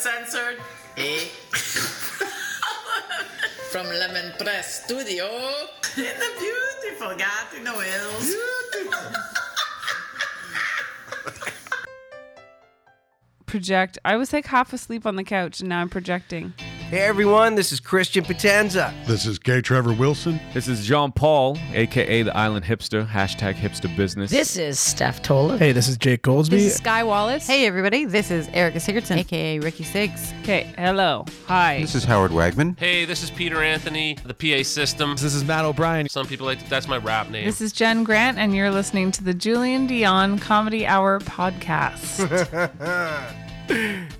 uncensored. Eh? From Lemon Press Studio. In the beautiful Gatineau Hills. Project. I was like half asleep on the couch and now I'm projecting. Hey everyone, this is Christian Potenza. This is Gay Trevor Wilson. This is Jean Paul, aka the Island Hipster, hashtag hipster business. This is Steph Tola. Hey, this is Jake Goldsby. This is Sky Wallace. Hey everybody, this is Erica Sigurdson, aka Ricky Sigs. Okay, hello. Hi. This is Howard Wagman. Hey, this is Peter Anthony, the PA system. This is Matt O'Brien. Some people like that's my rap name. This is Jen Grant, and you're listening to the Julien Dionne Comedy Hour podcast.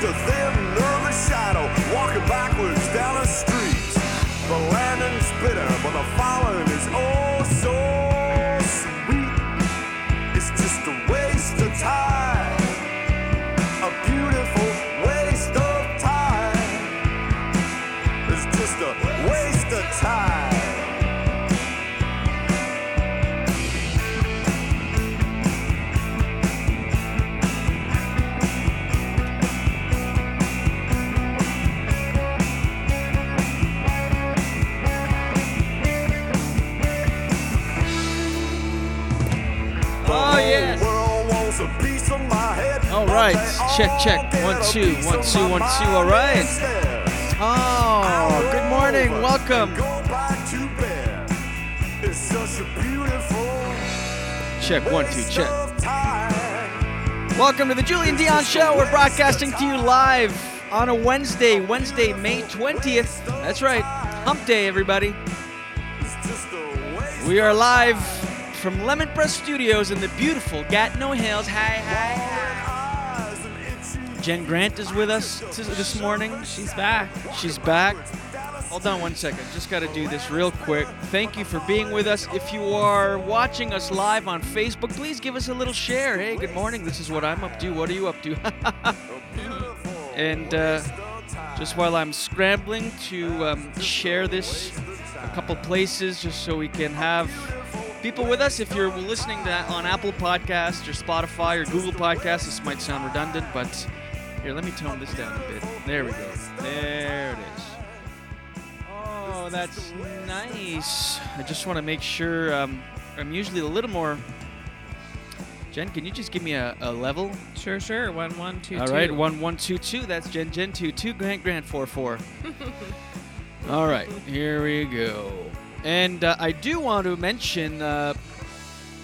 I'm just Check, check. One, two, one, two, one, two. All right. Oh, good morning. Welcome. Check, one, two, check. Welcome to the Julien Dionne Show. We're broadcasting to you live on a Wednesday, Wednesday, May 20th. That's right. Hump Day, everybody. We are live from Lemon Press Studios in the beautiful Gatineau Hills. Hi, hi, Jen Grant is with us t- this morning. She's back. She's back. Hold on one second. Just got to do this real quick. Thank you for being with us. If you are watching us live on Facebook, please give us a little share. Hey, good morning. This is what I'm up to. What are you up to? and uh, just while I'm scrambling to um, share this a couple places, just so we can have people with us. If you're listening to on Apple Podcasts or Spotify or Google Podcasts, this might sound redundant, but here, let me tone this down a bit. There we go. There it is. Oh, that's nice. I just want to make sure um, I'm usually a little more. Jen, can you just give me a, a level? Sure, sure. One, one, two, All two. right, one one two two. That's Jen Jen two two Grant Grant four four. All right, here we go. And uh, I do want to mention uh,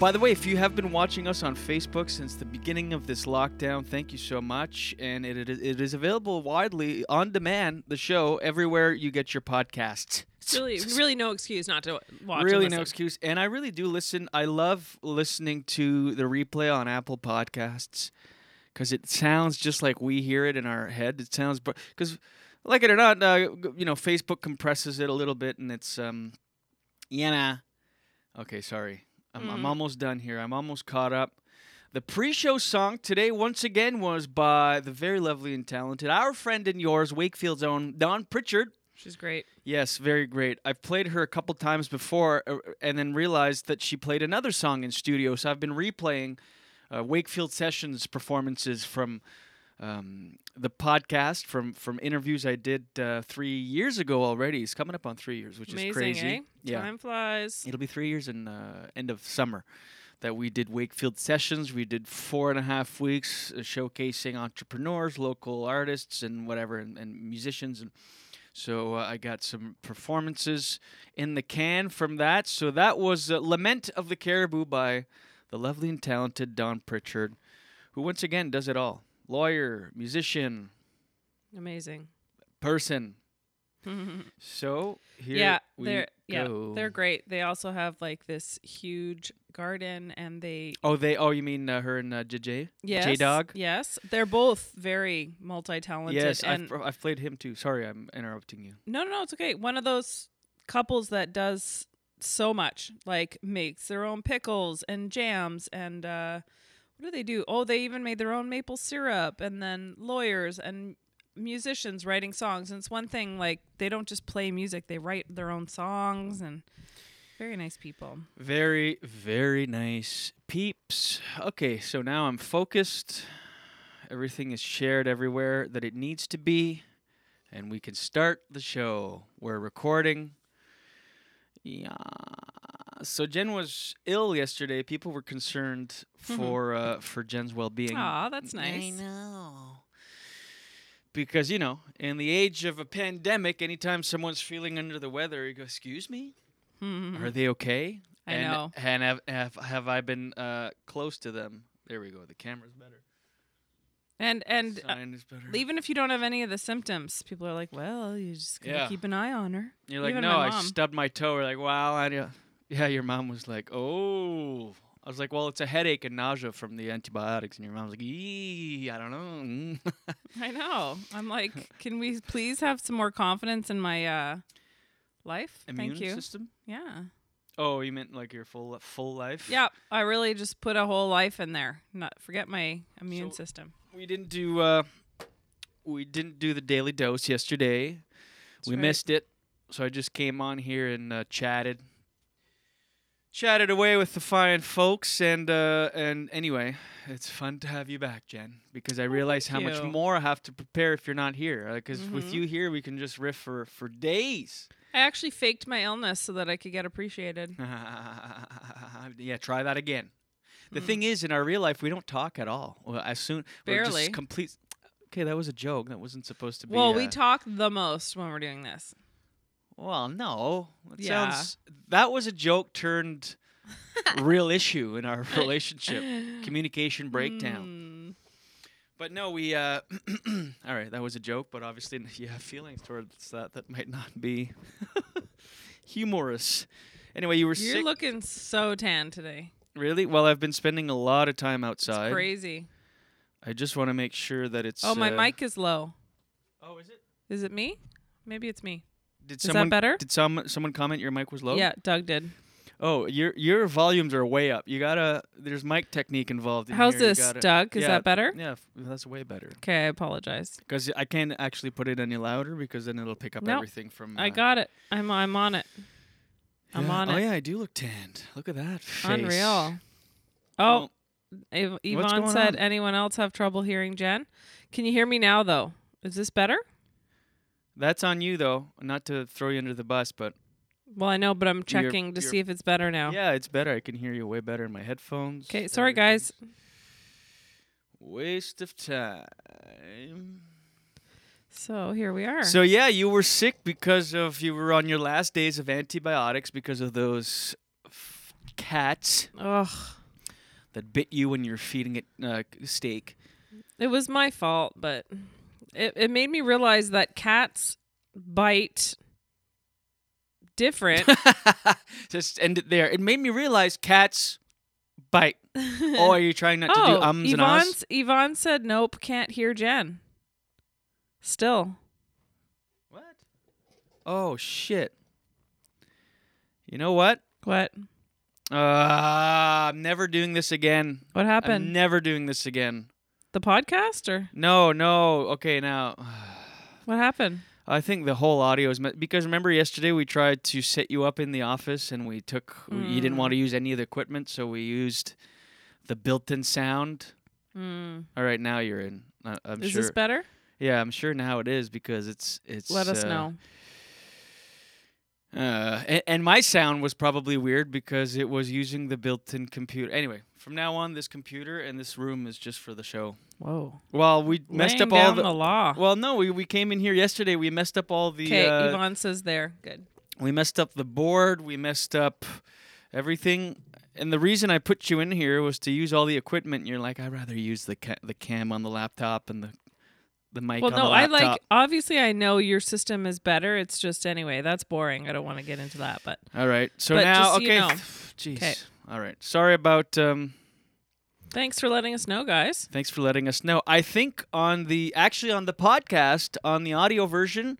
By the way, if you have been watching us on Facebook since the beginning of this lockdown, thank you so much. And it, it, it is available widely on demand, the show, everywhere you get your podcasts. Really, really no excuse not to watch. really no excuse. And I really do listen. I love listening to the replay on Apple Podcasts because it sounds just like we hear it in our head. It sounds because, like it or not, uh, you know, Facebook compresses it a little bit, and it's um, yeah. Okay, sorry. I'm, I'm Mhm. almost done here. I'm almost caught up. The pre-show song today, once again, was by the very lovely and talented, our friend and yours, Wakefield's own Dawn Pritchard. She's great. Yes, very great. I've played her a couple times before uh, and then realized that she played another song in studio. So I've been replaying uh, Wakefield Sessions performances from um, the podcast, from, from interviews I did uh, three years ago already. It's coming up on three years, which Amazing, is crazy. eh? Yeah. Time flies. It'll be three years in uh, end of summer that we did Wakefield sessions. We did four and a half weeks uh, showcasing entrepreneurs, local artists, and whatever, and, and musicians. And so uh, I got some performances in the can from that. So that was uh, "Lament of the Caribou" by the lovely and talented Dawn Pritchard, who once again does it all: lawyer, musician, Amazing. person. So here yeah, we they're yeah, they're great. They also have like this huge garden, and they Oh, they. Oh, you mean uh, her and uh, JJ? yes, J Dog. Yes, they're both very multi-talented. Yes, and I've, I've played him too. Sorry, I'm interrupting you. no, no, no, it's okay. One of those couples that does so much, like makes their own pickles and jams, and uh, what do they do? Oh, they even made their own maple syrup, and then lawyers and musicians writing songs. And it's one thing like they don't just play music; they write their own songs, and very nice people. Very, very nice peeps. Okay, so now I'm focused. Everything is shared everywhere that it needs to be, and we can start the show. We're recording. Yeah. So Jen was ill yesterday. People were concerned for uh, for Jen's well-being. Aw, that's nice. I know. Because you know, in the age of a pandemic, anytime someone's feeling under the weather, you go, "Excuse me, are they okay?" I and, know. And have, have have I been uh, close to them? There we go. The camera's better. And and Sign is better. even if you don't have any of the symptoms, people are like, "Well, you just gotta Yeah. keep an eye on her." You're like, Even no, I mom. stubbed my toe. We're like, wow, I do- yeah. Your mom was like, oh. I was like, well, it's a headache and nausea from the antibiotics, and your mom's like, eee, I don't know. I know. I'm like, can we please have some more confidence in my uh, life? Immune Thank you. system. Yeah. Oh, you meant like your full full life? Yeah. I really just put a whole life in there. Not forget my immune So- system. We didn't do uh, we didn't do the daily dose yesterday. we right. missed it, so I just came on here and uh, chatted, chatted away with the fine folks, and uh, and anyway, it's fun to have you back, Jen, because I realize how thank much more I have to prepare if you're not here. Because with Mhm. you here, we can just riff for for days. I actually faked my illness so that I could get appreciated. yeah, try that again. The Hmm. thing is, in our real life, we don't talk at all. Well, as soon Barely. complete. Okay, that was a joke. That wasn't supposed to be. Well, we uh, talk the most when we're doing this. Well, no. That Yeah. sounds that was a joke turned real issue in our relationship. Communication breakdown. Hmm. But no, we uh all right, that was a joke, but obviously you have feelings towards that that might not be humorous. Anyway, you were You're sick. looking so tan today. really? Well, I've been spending a lot of time It's outside. crazy. I just want to make sure that it's Oh, my uh, mic is low. Oh, is it? Is it me? Maybe it's me. Did Is that someone better? Did some someone comment your mic was low? Yeah, Doug did. Oh, your your volumes are way up. You gotta. There's mic technique involved. In How's here. This, gotta- Doug? Is Yeah, that better? Yeah, that's way better. Okay, I apologize. Because I can't actually put it any louder because then it'll pick up Nope. everything from. I uh, got it. I'm I'm on it. I'm on Oh it. Oh yeah, I do look tanned. Look at that face. Unreal. Well, Oh, Ev- what's Yvonne said, on? anyone else have trouble hearing Jen? Can you hear me now, though? Is this better? That's on you though. Not to throw you under the bus, but Well, I know, but I'm You're- checking to you're- see if it's better now. yeah, it's better. I can hear you way better in my headphones. Okay, sorry, guys. Waste of time. So here we are. So yeah, you were sick because of you were on your last days of antibiotics because of those f- cats Ugh. that bit you when you're feeding it uh, steak. It was my fault, but it, it made me realize that cats bite different. Just end it there. It made me realize cats bite. oh, are you trying not to oh, do ums and Yvonne, ahs? Yvonne said, nope, can't hear Jen. Still. What? Oh shit. You know what? What? Uh, I'm never doing this again. What I'm happened? never doing this again. The podcast or No, no. Okay, now what happened? I think the whole audio is me- because remember yesterday we tried to set you up in the office and we took you didn't Mm. want to use any of the equipment, so we used the built-in sound. Mm. All right, now you're in. I- I'm Is sure. this better? Yeah, I'm sure now it is because it's it's. Let us uh, know. Uh, and, and my sound was probably weird because it was using the built-in computer. Anyway, from now on, this computer and this room is just for the show. Whoa. Well, we messed Laying up all the, the law. Well, no, we, we came in here yesterday. We messed up all the. Okay, uh, Yvonne says there. Good. we messed up the board. We messed up everything. And the reason I put you in here was to use all the equipment. And you're like, I'd rather use the ca- the cam on the laptop and the the mic Well, no, I like. Obviously, I know your system is better. It's just anyway. That's boring. I don't want to get into that. But All right. So But now, just so you okay. know. Jeez. 'Kay. All right. Sorry about. Um, thanks for letting us know, guys. thanks for letting us know. I think on the actually on the podcast on the audio version,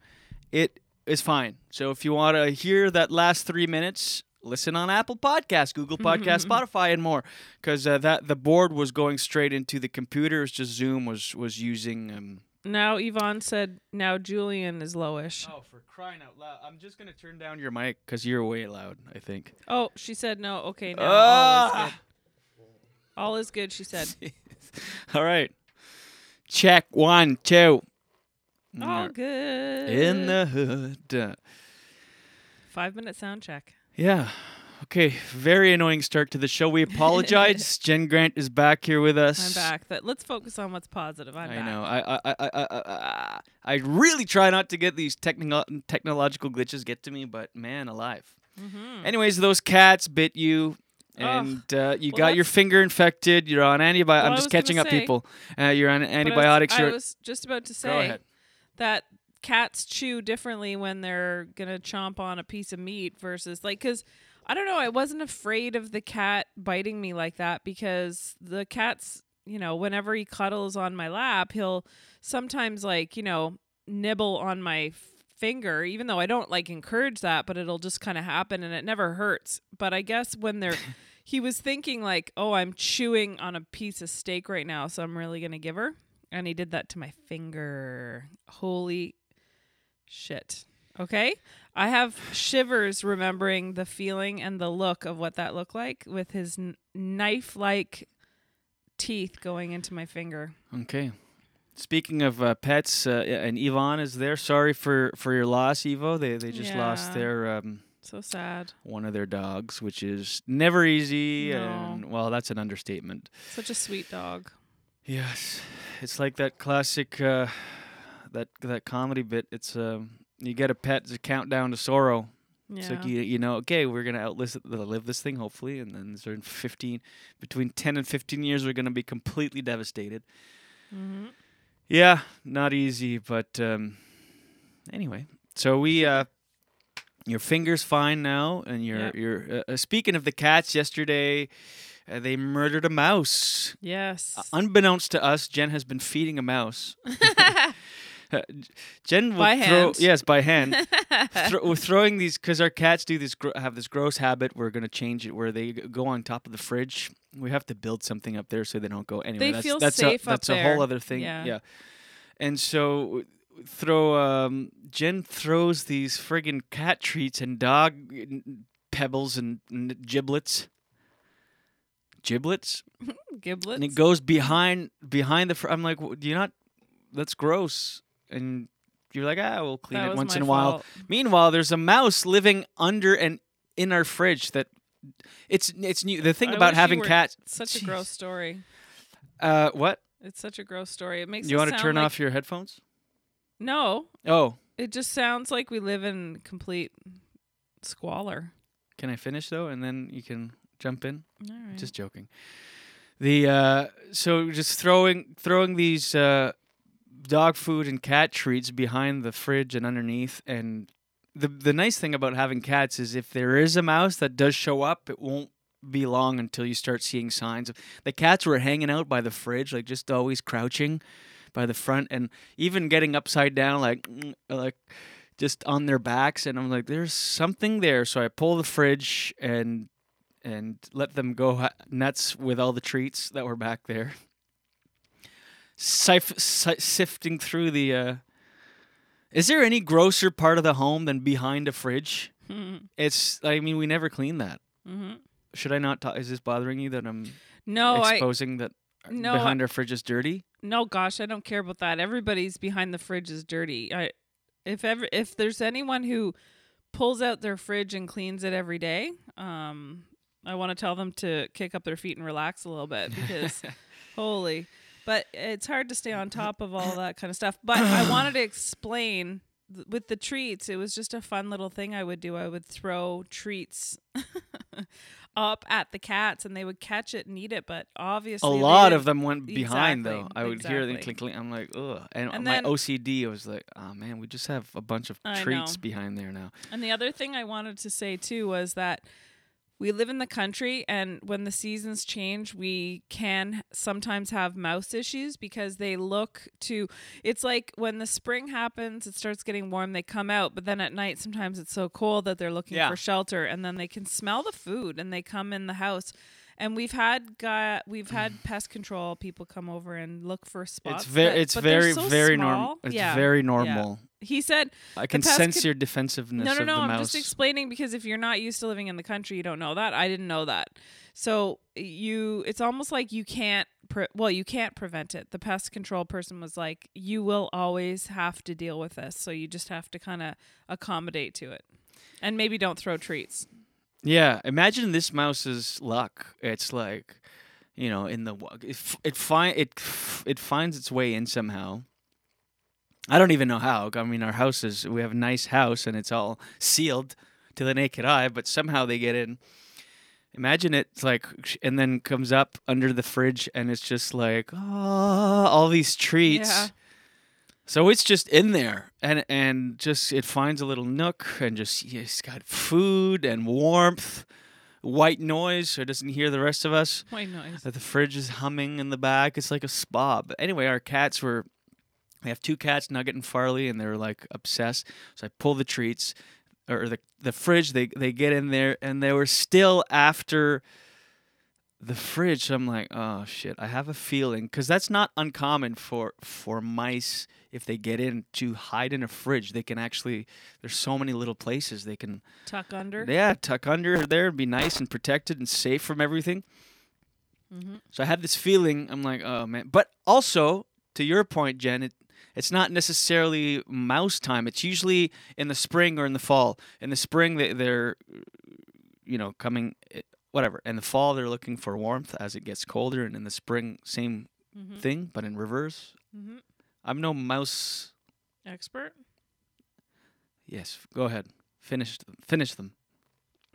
it is fine. So if you want to hear that last three minutes, listen on Apple Podcasts, Google Podcasts, Spotify, and more, because uh, that the board was going straight into the computer. It's just Zoom was was using. Um, Now Yvonne said. Now Julien is lowish. oh, for crying out loud! I'm just gonna turn down your mic because you're way loud. I think. Oh, she said no. Okay, now all Ah! is good. All is good. She said. All right. Check one, two. All good. In the hood. Five minute sound check. Yeah. Okay. Very annoying start to the show. We apologize. Jen Grant is back here with us. I'm back. But let's focus on what's positive. I'm I back. know. I I, I, I, I, I really try not to get these technical technological glitches get to me, but man, alive. Mhm. Anyways, those cats bit you, and uh, you Well, got your that's- finger infected. You're on antibiotics. Well, I'm I just was gonna catching up, say- people. Uh, you're on But I was- antibiotics. I you're was, just about to Go say ahead. that cats chew differently when they're gonna chomp on a piece of meat versus like because I don't know. I wasn't afraid of the cat biting me like that because the cat's you know whenever he cuddles on my lap, he'll sometimes like you know nibble on my f- finger even though I don't like encourage that but it'll just kind of happen and it never hurts but I guess when they're he was thinking like oh I'm chewing on a piece of steak right now so I'm really going to give her and he did that to my finger holy shit okay I have shivers remembering the feeling and the look of what that looked like with his n- knife like teeth going into my finger Okay. Speaking of uh, pets, uh, and Yvonne is there. Sorry for, for your loss, Evo. They they just lost their um, so sad one of their dogs, which is never easy. No. And well, that's an understatement. such a sweet dog Yes, it's like that classic uh, that that comedy bit. It's um, you get a pet, it's a countdown to sorrow. It's like you you know, okay, we're gonna outlive live this thing hopefully, and then so in fifteen, between ten and fifteen years, we're gonna be completely devastated. mm-hmm. Yeah, not easy, but um, anyway. So we, uh, your finger's fine now, and you're Yep. you're. Uh, uh, speaking of the cats, yesterday uh, they murdered a mouse. yes Uh, unbeknownst to us, Jen has been feeding a mouse. Jen will By throw hand. yes by hand. Thro- we're throwing these because our cats do this gro- have this gross habit. We're gonna change it where they go on top of the fridge. We have to build something up there so they don't go anywhere. They that's, feel that's safe a, up That's a whole other thing. Yeah. yeah. And so throw um, Jen throws these friggin' cat treats and dog pebbles and, and giblets. Giblets, giblets and it goes behind behind the. Fr- I'm like, "W- do you not? That's gross. And you're like, ah, we'll clean That it once in a while. fault. Meanwhile, there's a mouse living under and in our fridge. That it's it's new. The thing I about having cats. such a gross story Uh, what? it's such a gross story it makes You us want to turn like- off your headphones? no Oh, it just sounds like we live in complete squalor can I finish though, and then you can jump in? Right. Just joking. The uh, so just throwing throwing these uh, dog food and cat treats behind the fridge and underneath, and the the nice thing about having cats is if there is a mouse that does show up, it won't be long until you start seeing signs. of The cats were hanging out by the fridge, like just always crouching by the front, and even getting upside down, like like just on their backs. And I'm like, there's something there. So I pull the fridge and and let them go nuts with all the treats that were back there. Sif- sifting through the. Uh, is there any grosser part of the home than behind a fridge? It's. I mean, we never clean that. Mhm. Should I not talk? Is this bothering you that I'm No, I- exposing that No, behind I- our fridge is dirty? No, gosh, I don't care about that. Everybody's behind the fridge is dirty. I, if ever, if there's anyone who pulls out their fridge and cleans it every day, um, I want to tell them to kick up their feet and relax a little bit because, holy, but it's hard to stay on mm-hmm. top of all that kind of stuff. But I wanted to explain th- with the treats. It was just a fun little thing I would do. I would throw treats. up at the cats and they would catch it and eat it but obviously A lot of them went behind though. I would hear them exactly. clink clink. I'm like, ugh. And, And my OCD was like, oh man, we just have a bunch of I treats know. behind there now. And the other thing I wanted to say too was that we live in the country and when the seasons change, we can sometimes have mouse issues because they look to it's like when the spring happens, it starts getting warm, they come out, but then at night sometimes it's so cold that they're looking Yeah. for shelter and then they can smell the food and they come in the house. And we've had guy, we've had pest control people come over and look for spots. It's very, it's very, so very normal. It's Yeah, very yeah. normal. He said I can sense con- your defensiveness no, no, no. I'm mouse. just explaining because if you're not used to living in the country, you don't know that. I didn't know that. So you, it's almost like you can't. Pre- well, you can't prevent it. The pest control person was like, "You will always have to deal with this, so you just have to kind of accommodate to it, and maybe don't throw treats." Yeah, imagine this mouse's luck. It's like, you know, in the it it find it it finds its way in somehow. I don't even know how. I mean, our house is we have a nice house and it's all sealed to the naked eye, but somehow they get in. Imagine it's like, and then comes up under the fridge and it's just like, ah, all these treats. Yeah. So it's just in there, and and just it finds a little nook, and just it's got food and warmth, white noise, so it doesn't hear the rest of us. White noise. That the fridge is humming in the back. It's like a spa. But anyway, our cats were. We have two cats, Nugget and Farley, and they're like obsessed. So I pull the treats, or the the fridge. They they get in there, and they were still after the fridge. So I'm like, oh shit! I have a feeling because that's not uncommon for for mice. If they get in to hide in a fridge, they can actually. There's so many little places they can. Tuck under. Yeah, tuck under there, and be nice and protected and safe from everything. Mhm. So I had this feeling. I'm like, oh man. But also, to your point, Jen, it, it's not necessarily mouse time. It's usually in the spring or in the fall. In the spring, they, they're, you know, coming, eh, whatever. In the fall, they're looking for warmth as it gets colder, and in the spring, same Mhm. thing, but in reverse. Mhm. I'm no mouse. Expert. Yes, go ahead. Finish. Finish them.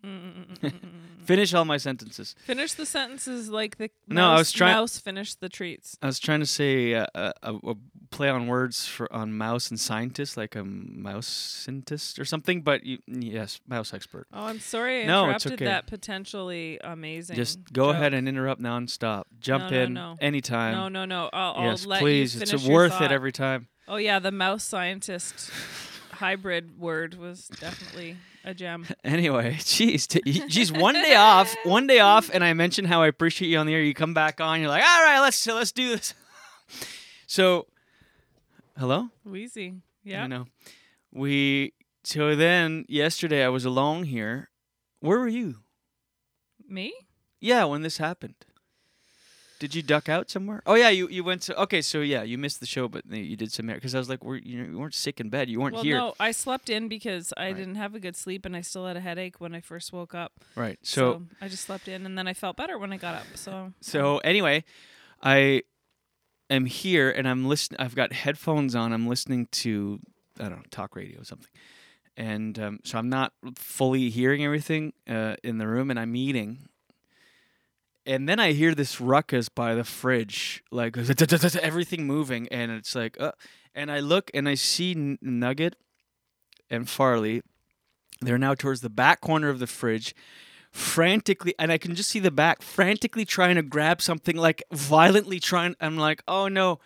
Finish all my sentences. Finish the sentences like the No, I was trying- mouse finish the treats. I was trying to say uh, a, a, a play on words for on mouse and scientist, like a mouse scientist or something. But you, yes, mouse expert. Oh, I'm sorry I No, it's interrupted okay. that potentially amazing. Just go joke. ahead and interrupt nonstop. Jump No, no, in no. anytime. No, no, no. I'll, I'll yes, let please. You it's finish your worth thought. it every time. Oh yeah, the mouse scientist hybrid word was definitely a gem. Anyway, jeez, t- geez, one day off, one day off, and I mentioned how I appreciate you on the air. You come back on, you're like, all right, let's let's do this. so, hello. Wheezy. Yeah, I know. We so then yesterday I was alone here. Where were you? Me? Yeah, when this happened. Did you duck out somewhere? Oh yeah, you, you went to okay. So yeah, you missed the show, but you did some because I was like, were you, you weren't sick in bed, you weren't Well, here, no, I slept in because I Right. didn't have a good sleep and I still had a headache when I first woke up. right? So I just slept in and then I felt better when I got up. So So anyway, I am here and I'm listening. I've got headphones on. I'm listening to I don't know talk radio or something, and um, so I'm not fully hearing everything uh, in the room. And I'm eating, and then I hear this ruckus by the fridge, like everything moving, and it's like, uh, and I look and I see Nugget and Farley. They're now towards the back corner of the fridge, frantically, and I can just see the back frantically trying to grab something, like violently trying. I'm like, oh no.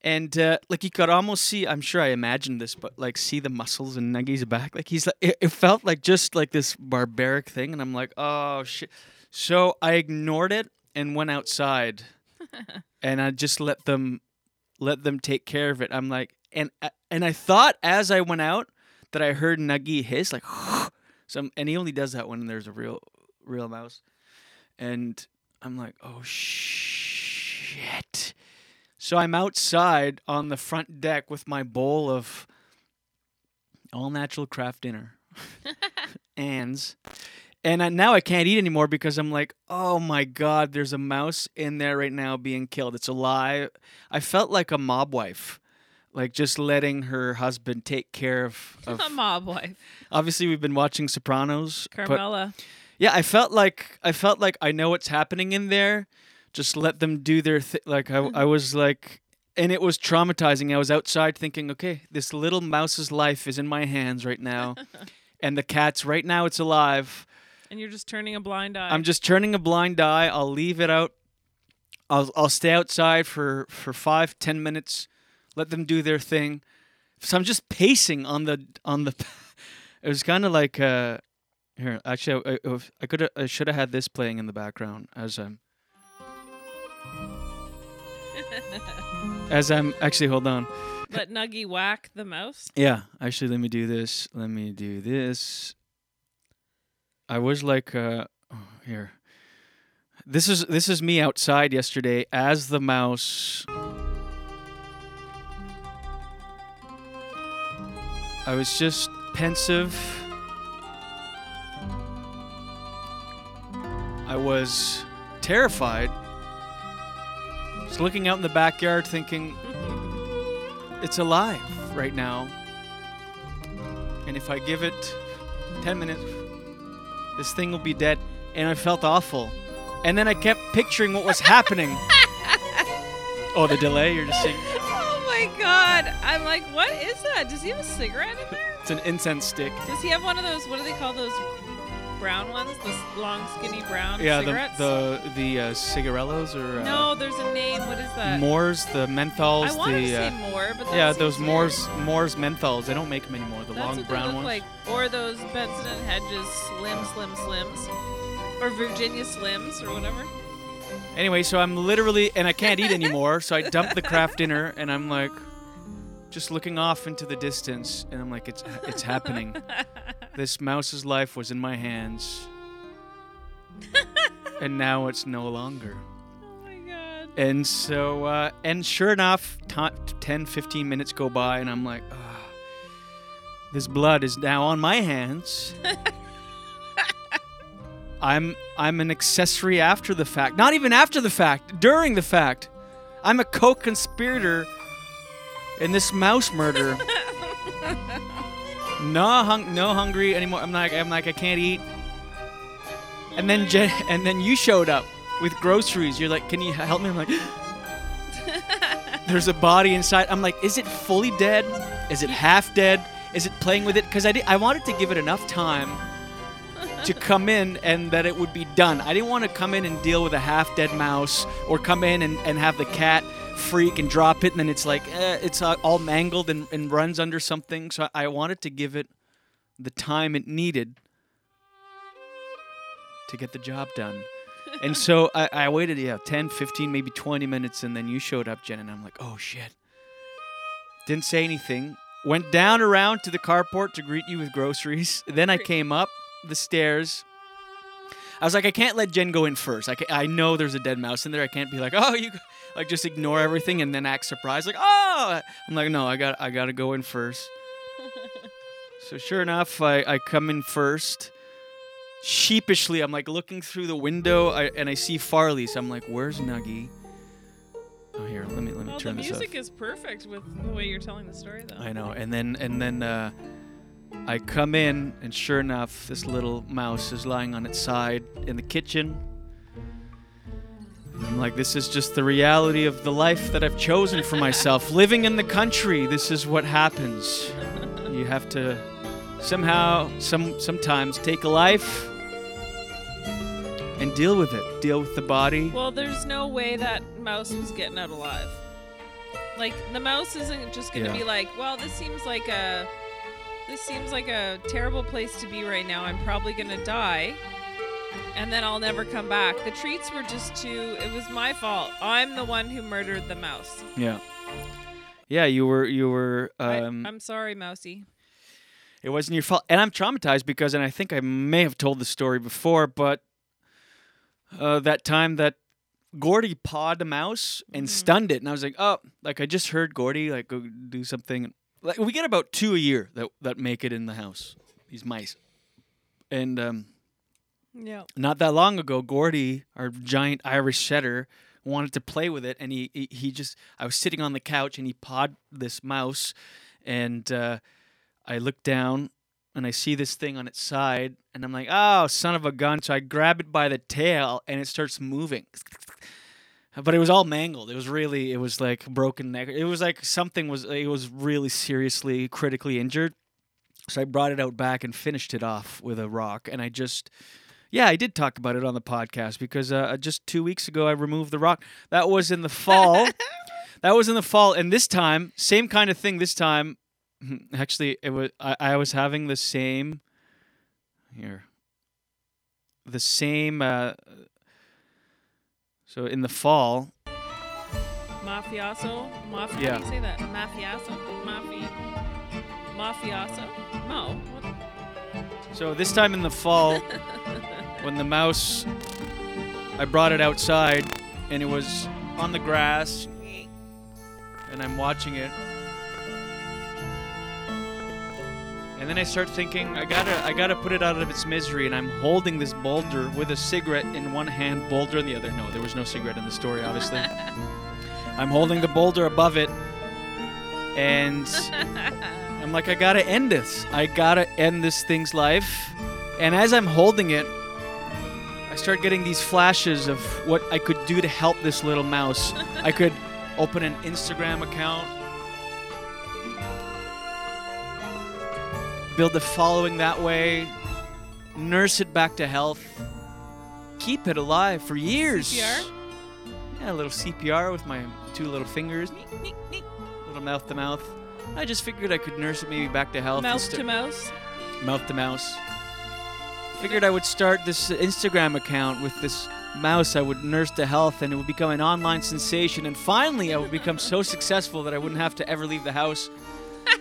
And uh, like you could almost see, I'm sure I imagined this, but like see the muscles in Nuggy's back. Like he's like, it, it felt like just like this barbaric thing, and I'm like, oh shit. So I ignored it and went outside, and I just let them, let them take care of it. I'm like, and uh, and I thought as I went out that I heard Nuggy hiss like, some, and he only does that when there's a real, real mouse, and I'm like, oh shit. So I'm outside on the front deck with my bowl of all natural Kraft dinner, ands, and I, now I can't eat anymore because I'm like, oh my god, there's a mouse in there right now being killed. It's alive. I felt like a mob wife, like just letting her husband take care of. of A mob wife. obviously, we've been watching Sopranos. but- Carmela. yeah, I felt like I felt like I know what's happening in there. Just let them do their thing. Like I, I was like, and it was traumatizing. I was outside thinking, okay, this little mouse's life is in my hands right now, and the cat's right now it's alive. And you're just turning a blind eye. I'm just turning a blind eye. I'll leave it out. I'll I'll stay outside for for five ten minutes. Let them do their thing. So I'm just pacing on the on the. It was kind of like uh, here. Actually, I, I, I could I should have had this playing in the background as I'm as I'm actually hold on. Let Nuggy whack the mouse. Yeah, actually, let me do this. Let me do this. I was like, uh, oh, here. This is this is me outside yesterday as the mouse. I was just pensive. I was terrified. Just looking out in the backyard, thinking, it's alive right now. And if I give it 10 minutes, this thing will be dead. And I felt awful. And then I kept picturing what was happening. oh, the delay? You're just saying Oh my god. I'm like, what is that? Does he have a cigarette in there? it's an incense stick. Does he have one of those, what do they call those brown ones? The long, skinny brown Yeah, cigarettes? the the the uh, cigarellos or uh, no, there's a name. What is that? Moors, the menthols, I want to the say uh, more, but yeah, those weird. Moors Moors menthols. They don't make them anymore. The That's long what they look ones. like. Or those Benson and Hedges Slim Slim Slims. Or Virginia Slims or whatever. Anyway, so I'm literally, and I can't eat anymore, so I dump the Kraft dinner, and I'm like, just looking off into the distance, and I'm like, it's it's happening. this mouse's life was in my hands, and now it's no longer. Oh my god. And so, uh, and sure enough, t- 10, 15 minutes go by, and I'm like, ah, this blood is now on my hands. I'm I'm an accessory after the fact. Not even after the fact, during the fact. I'm a co-conspirator in this mouse murder. no hung no hungry anymore. I'm like I'm like I can't eat. And then Jen, and then you showed up with groceries. You're like, "Can you help me?" I'm like, "There's a body inside." I'm like, "Is it fully dead? Is it half dead? Is it playing with it?" Because I did, I wanted to give it enough time to come in and that it would be done. I didn't want to come in and deal with a half dead mouse or come in and, and have the cat freak and drop it and then it's like eh, it's uh, all mangled and, and runs under something. So I, wanted to give it the time it needed to get the job done. and so I, I waited, yeah, 10, 15, maybe 20 minutes, and then you showed up, Jen, and I'm like, oh shit. Didn't say anything. Went down around to the carport to greet you with groceries. Then I came up the stairs. I was like, I can't let Jen go in first. I, I know there's a dead mouse in there. I can't be like, oh, you, like just ignore everything and then act surprised, like, oh. I'm like, no, I got, I got to go in first. so sure enough, I, I come in first. Sheepishly, I'm like looking through the window, I, and I see Farley. So I'm like, where's Nuggy? Oh, here, let me let me Well, the turn this off. music is perfect with the way you're telling the story, though. I know. And then and then uh, I come in, and sure enough, this little mouse is lying on its side in the kitchen. I'm like, this is just the reality of the life that I've chosen for myself. Living in the country, this is what happens. You have to somehow, some sometimes take a life and deal with it. Deal with the body. Well, there's no way that mouse was getting out alive. Like the mouse isn't just gonna Yeah. be like, well, this seems like a this seems like a terrible place to be right now. I'm probably gonna die. And then I'll never come back. The treats were just too it was my fault. I'm the one who murdered the mouse. Yeah. Yeah, you were you were I, um I'm sorry, Mousy. it wasn't your fault. And I'm traumatized because and I think I may have told the story before, but uh that time that Gordy pawed a mouse and stunned it and I was like, "Oh, like I just heard Gordy like go do something." Like we get about 2 a year that that make it in the house. These mice. And um Yeah. not that long ago, Gordy, our giant Irish setter, wanted to play with it, and he he, just I was sitting on the couch and he pawed this mouse, and uh, I looked down and I see this thing on its side, and I'm like, oh, son of a gun! So I grab it by the tail, and it starts moving. But it was all mangled. It was really, it was like broken neck. It was like something was, it was really seriously, critically injured. So I brought it out back and finished it off with a rock, and I just, yeah, I did talk about it on the podcast because uh, just two weeks ago I removed the rock. That was in the fall. that was in the fall, and this time, same kind of thing. This time, actually, it was I, I was having the same here, the same. Uh, so in the fall, Mafioso? Mafia Yeah. how do you say that? Mafioso? Mafi Mafioso? No. So this time in the fall, when the mouse, I brought it outside, and it was on the grass, and I'm watching it, and then I start thinking, I gotta, I gotta put it out of its misery, and I'm holding this boulder with a cigarette in one hand, boulder in the other. No, there was no cigarette in the story, obviously. I'm holding the boulder above it, and I'm like, I gotta end this. I gotta end this thing's life. And as I'm holding it, start getting these flashes of what I could do to help this little mouse. I could open an Instagram account, build a following that way, nurse it back to health, keep it alive for years. CPR? Yeah, a little CPR with my two little fingers, little mouth to mouth. I just figured I could nurse it maybe back to health. Mouse to mouse? mouth to mouse. Figured I would start this Instagram account with this mouse I would nurse to health and it would become an online sensation and finally I would become so successful that I wouldn't have to ever leave the house.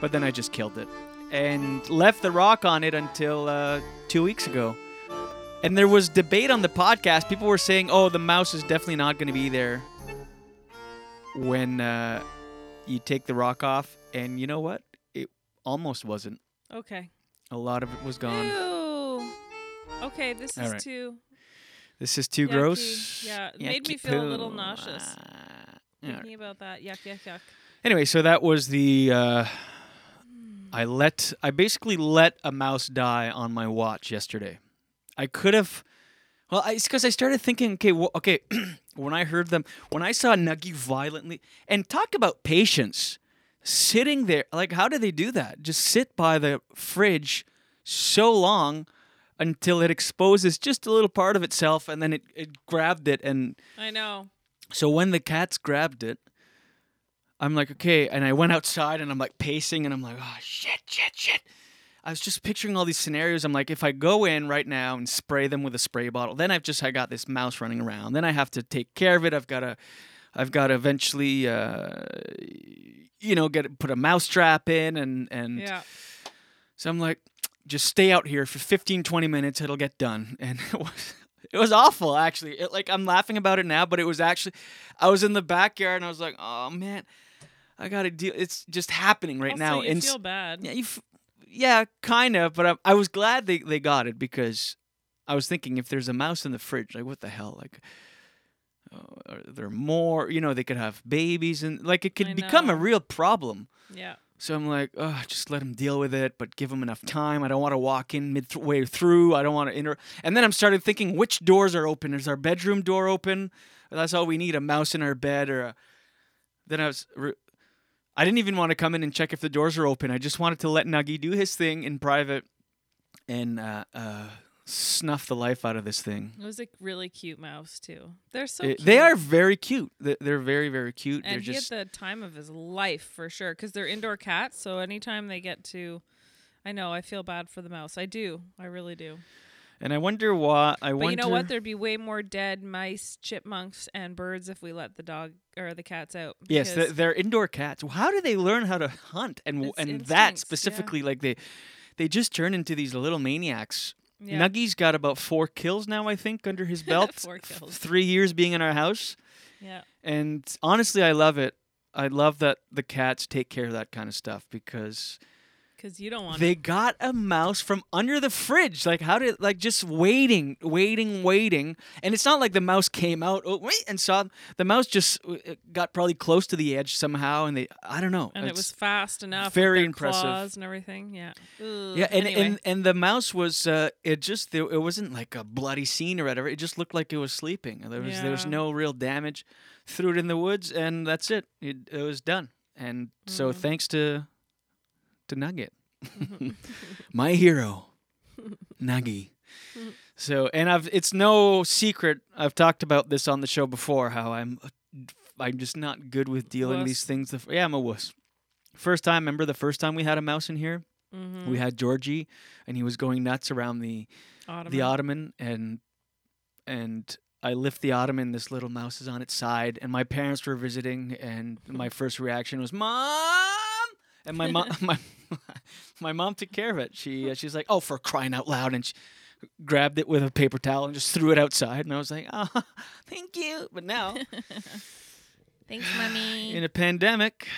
but then I just killed it and left the rock on it until uh, two weeks ago. And there was debate on the podcast. People were saying, "Oh, the mouse is definitely not going to be there when uh, you take the rock off." And you know what? It almost wasn't. Okay. A lot of it was gone. Ew. Okay, this All is right. too This is too yucky. gross. Yeah, it made me Yucky feel a little nauseous. Ah, all right. Thinking about that. Yuck, yuck, yuck. Anyway, so that was the. Uh, I let. I basically let a mouse die on my watch yesterday. I could have. Well, I, it's because I started thinking. Okay, well, okay. when I heard them, when I saw Nuggy violently, and talk about patience, sitting there. Like, how do they do that? Just sit by the fridge so long until it exposes just a little part of itself, and then it, it grabbed it and I know. so when the cats grabbed it, I'm like, okay, and I went outside and I'm like pacing and I'm like, oh shit, shit, shit. I was just picturing all these scenarios. I'm like, if I go in right now and spray them with a spray bottle, then I've just I got this mouse running around. Then I have to take care of it. I've got to, I've got to eventually, uh, you know, get put a mouse trap in and and Yeah. so I'm like, just stay out here for 15, 20 minutes. It'll get done. And it was, it was awful, actually. It, like, I'm laughing about it now, but it was actually, I was in the backyard and I was like, oh, man, I got to deal. It's just happening right also, now. you And feel bad. yeah, you f- yeah, kind of. But I, I was glad they, they got it because I was thinking if there's a mouse in the fridge, like, what the hell? Like, are there more? You know, they could have babies and, like, it could I become a real problem. Yeah. So I'm like, oh, just let him deal with it, but give him enough time. I don't want to walk in midway through. I don't want to enter And then I'm started thinking, which doors are open? Is our bedroom door open? That's all we need—a mouse in our bed, or a. Then I was. Re- I didn't even want to come in and check if the doors are open. I just wanted to let Nuggy do his thing in private, and uh, uh, snuff the life out of this thing. It was a really cute mouse too. They're so. It- cute. they are very cute. They- They're very, very cute. And They're he just had the time of his life for sure, because they're indoor cats. So anytime they get to, I know I feel bad for the mouse. I do. I really do. and I wonder why. I But wonder. you know what? There'd be way more dead mice, chipmunks, and birds if we let the dog or the cats out. Yes, they're, they're indoor cats. How do they learn how to hunt and and that instincts, yeah. specifically? Like they, they just turn into these little maniacs. Yeah. Nuggy's got about four kills now, I think, under his belt. Four kills. Three years being in our house, yeah. and honestly, I love it. I love that the cats take care of that kind of stuff because Because you don't want they got a mouse from under the fridge. Like how did like just waiting, waiting, waiting, and it's not like the mouse came out. Oh wait, and saw the mouse just uh, got probably close to the edge somehow, and they I don't know. and it was fast enough. very impressive. Claws and everything. Yeah. Ugh, yeah, and, anyway. and and the mouse was uh, it just it wasn't like a bloody scene or whatever. It just looked like it was sleeping. There was there was no real damage. Threw it in the woods, and that's it. It, it was done. And so Mm-hmm. thanks to to Nugget, my hero, Nuggy. So and I've it's no secret. I've talked about this on the show before. How I'm I'm just not good with dealing Wuss. these things. The f- Yeah, I'm a wuss. First time, remember the first time we had a mouse in here? Mm-hmm. We had Georgie, and he was going nuts around the the Ottoman. ottoman, and and I lift the ottoman. This little mouse is on its side, and my parents were visiting, and my first reaction was "Mom," and my mom my my mom took care of it. She uh, she's like, "Oh, for crying out loud!" and she grabbed it with a paper towel and just threw it outside, and I was like, "Oh, thank you." But now, Thanks, mommy. in a pandemic,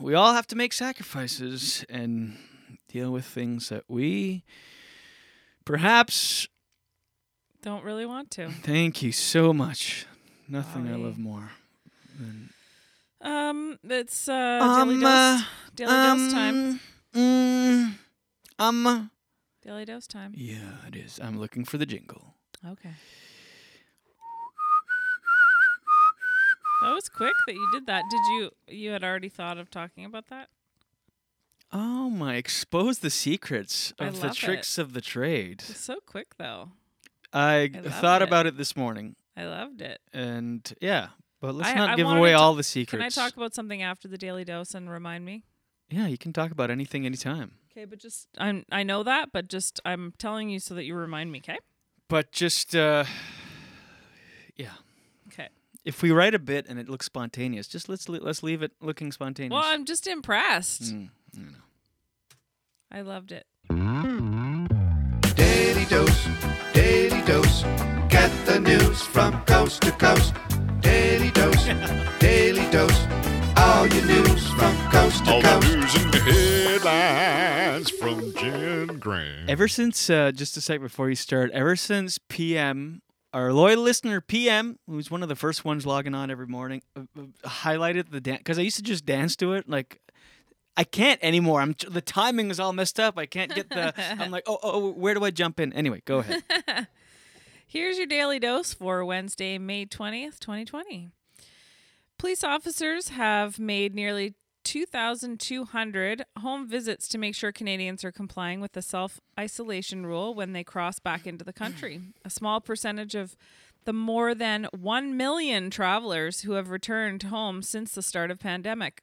we all have to make sacrifices and deal with things that we perhaps Don't really want to. Thank you so much. Nothing I love more. than- Um, it's uh, daily dose. Daily dose time. Mm, um. Daily dose time. Yeah, it is. I'm looking for the jingle. Okay. That was quick that you did that. Did you you had already thought of talking about that? Oh my! Expose the secrets of the tricks of the trade. It's so quick though. I, I thought it. about it this morning, I loved it. and yeah, but let's I- not I give away to- all the secrets. Can. I talk about something after the daily dose and remind me? Yeah, you can talk about anything, anytime. Okay, but just I'm I know that, but just I'm telling you so that you remind me, okay? But just, uh, yeah, Okay. if we write a bit and it looks spontaneous, just let's let's leave it looking spontaneous. Well, I'm just impressed. Mm, I know. I loved it. Daily dose, daily dose. Get the news from coast to coast. Daily dose, daily dose. All your news from coast to All the news and headlines from Jen Grant. Ever since, uh, just a sec before you start, ever since PM, our loyal listener PM, who's one of the first ones logging on every morning, uh, uh, highlighted the dance because I used to just dance to it. Like, I can't anymore. I'm the timing is all messed up. I can't get the. I'm like, oh, oh, where do I jump in? Anyway, go ahead. Here's your daily dose for Wednesday, May 20th, 2020. Police officers have made nearly 2,200 home visits to make sure Canadians are complying with the self isolation rule when they cross back into the country. A small percentage of the more than 1 million travelers who have returned home since the start of pandemic.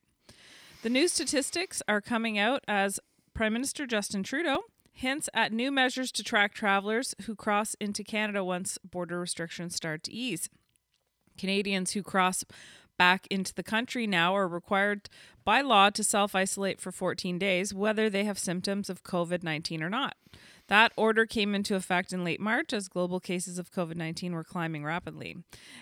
The new statistics are coming out as Prime Minister Justin Trudeau hints at new measures to track travelers who cross into Canada once border restrictions start to ease. Canadians who cross back into the country now are required by law to self isolate for 14 days, whether they have symptoms of COVID 19 or not. That order came into effect in late March as global cases of COVID 19 were climbing rapidly.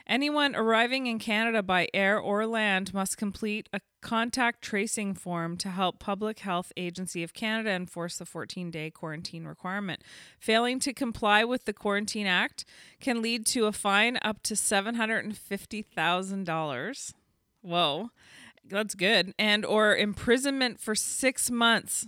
Anyone arriving in Canada by air or land must complete a contact tracing form to help Public Health Agency of Canada enforce the 14 day quarantine requirement. Failing to comply with the Quarantine Act can lead to a fine up to $750,000. Whoa. That's good. And or imprisonment for six months.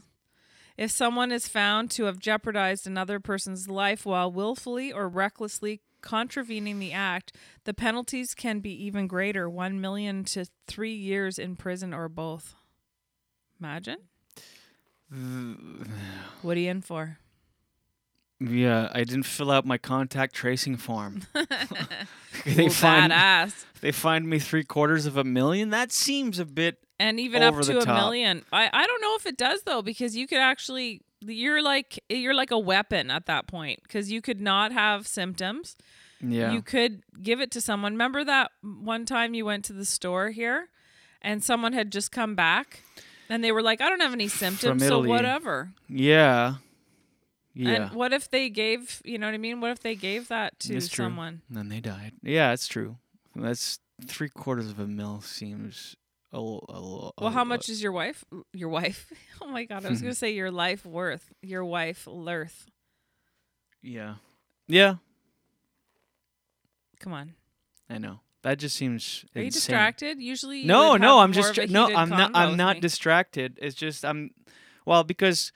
If someone is found to have jeopardized another person's life while willfully or recklessly contravening the act, the penalties can be even greater 1 million to 3 years in prison or both. Imagine. What are you in for? Yeah, I didn't fill out my contact tracing form. Ooh, badass. They find me three quarters of a million. That seems a bit. And even up to a top. million. I I don't know if it does though because you could actually you're like you're like a weapon at that point because you could not have symptoms. Yeah. You could give it to someone. Remember that one time you went to the store here and someone had just come back and they were like, I don't have any symptoms, so whatever. yeah. Yeah. And what if they gave, you know what I mean? What if they gave that to It's true. someone? And then they died. Yeah, it's true. That's three quarters of a mil seems a, a, Well, how much is your wife? Your wife? Oh my god, I was going to say your life worth. Your wife Lurth. Yeah. Yeah, Come on. I know. That just seems Are you distracted? Usually you No, no, I'm just no, I'm not I'm not me. distracted. It's just I'm well, because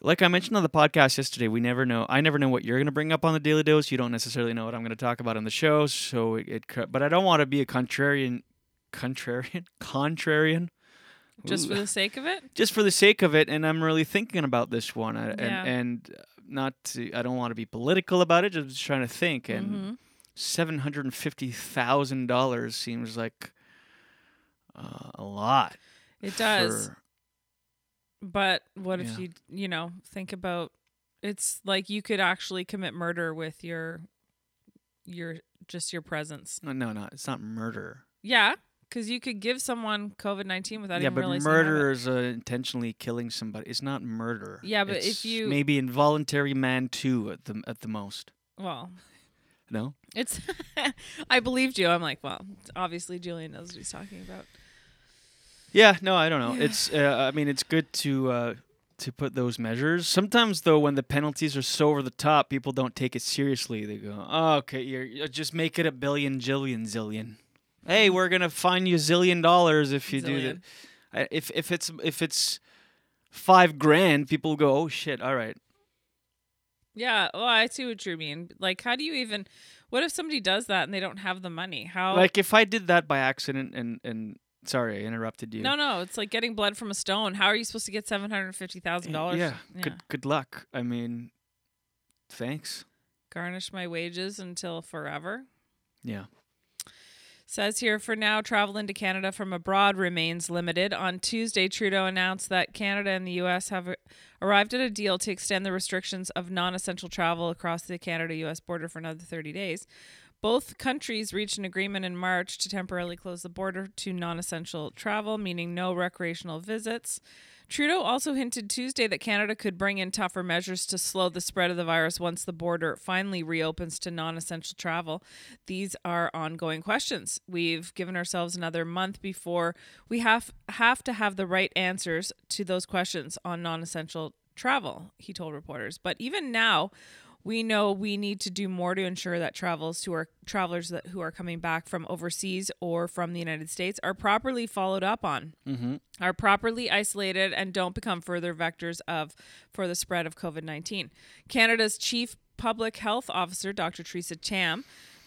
like I mentioned on the podcast yesterday, we never know. I never know what you're going to bring up on the Daily Dose. You don't necessarily know what I'm going to talk about on the show, so it, it but I don't want to be a contrarian contrarian contrarian Just Ooh. for the sake of it? just for the sake of it and i'm really thinking about this one I, Yeah. and, and not to, i don't want to be political about it just trying to think and Mhm. $750000 seems like uh, a lot It does. for- But what if you, you know, think about it's like you could actually commit murder with your your just your presence. no no no it's not murder Yeah, cuz you could give someone COVID-19 without yeah even but realizing they have it. murder is uh, intentionally killing somebody it's not murder Yeah, but if you- maybe involuntary man too at the at the most Well, no it's I believed you. I'm like, well, obviously Julien knows what he's talking about. Yeah, no, I don't know. It's uh, I mean, it's good to uh, to put those measures. Sometimes though, when the penalties are so over the top, people don't take it seriously. They go, "Oh, okay, you're, you just make it a billion, jillion, zillion." Hey, mm-hmm. we're gonna fine you a zillion dollars if you do that. If if it's if it's five grand, people go, "Oh shit, all right." Yeah, well, I see what you mean. Like, how do you even? What if somebody does that and they don't have the money? How? Like if I did that by accident and and sorry, I interrupted you. no, no, it's like getting blood from a stone. How are you supposed to get seven hundred fifty thousand dollars? Eh, yeah, good good luck. I mean, thanks. garnish my wages until forever. Yeah. Says here, for now, travel into Canada from abroad remains limited. On Tuesday, Trudeau announced that Canada and the U.S. have arrived at a deal to extend the restrictions of non essential travel across the Canada U.S. border for another 30 days. Both countries reached an agreement in March to temporarily close the border to non essential travel, meaning no recreational visits. Trudeau also hinted Tuesday that Canada could bring in tougher measures to slow the spread of the virus once the border finally reopens to non essential travel. These are ongoing questions. We've given ourselves another month before we have, have to have the right answers to those questions on non essential travel, he told reporters. But even now, we know we need to do more to ensure that travels who are travelers that who are coming back from overseas or from the United States are properly followed up on Mm-hmm. are properly isolated and don't become further vectors of for the spread of COVID-19. Canada's chief public health officer, Dr. Theresa Tam,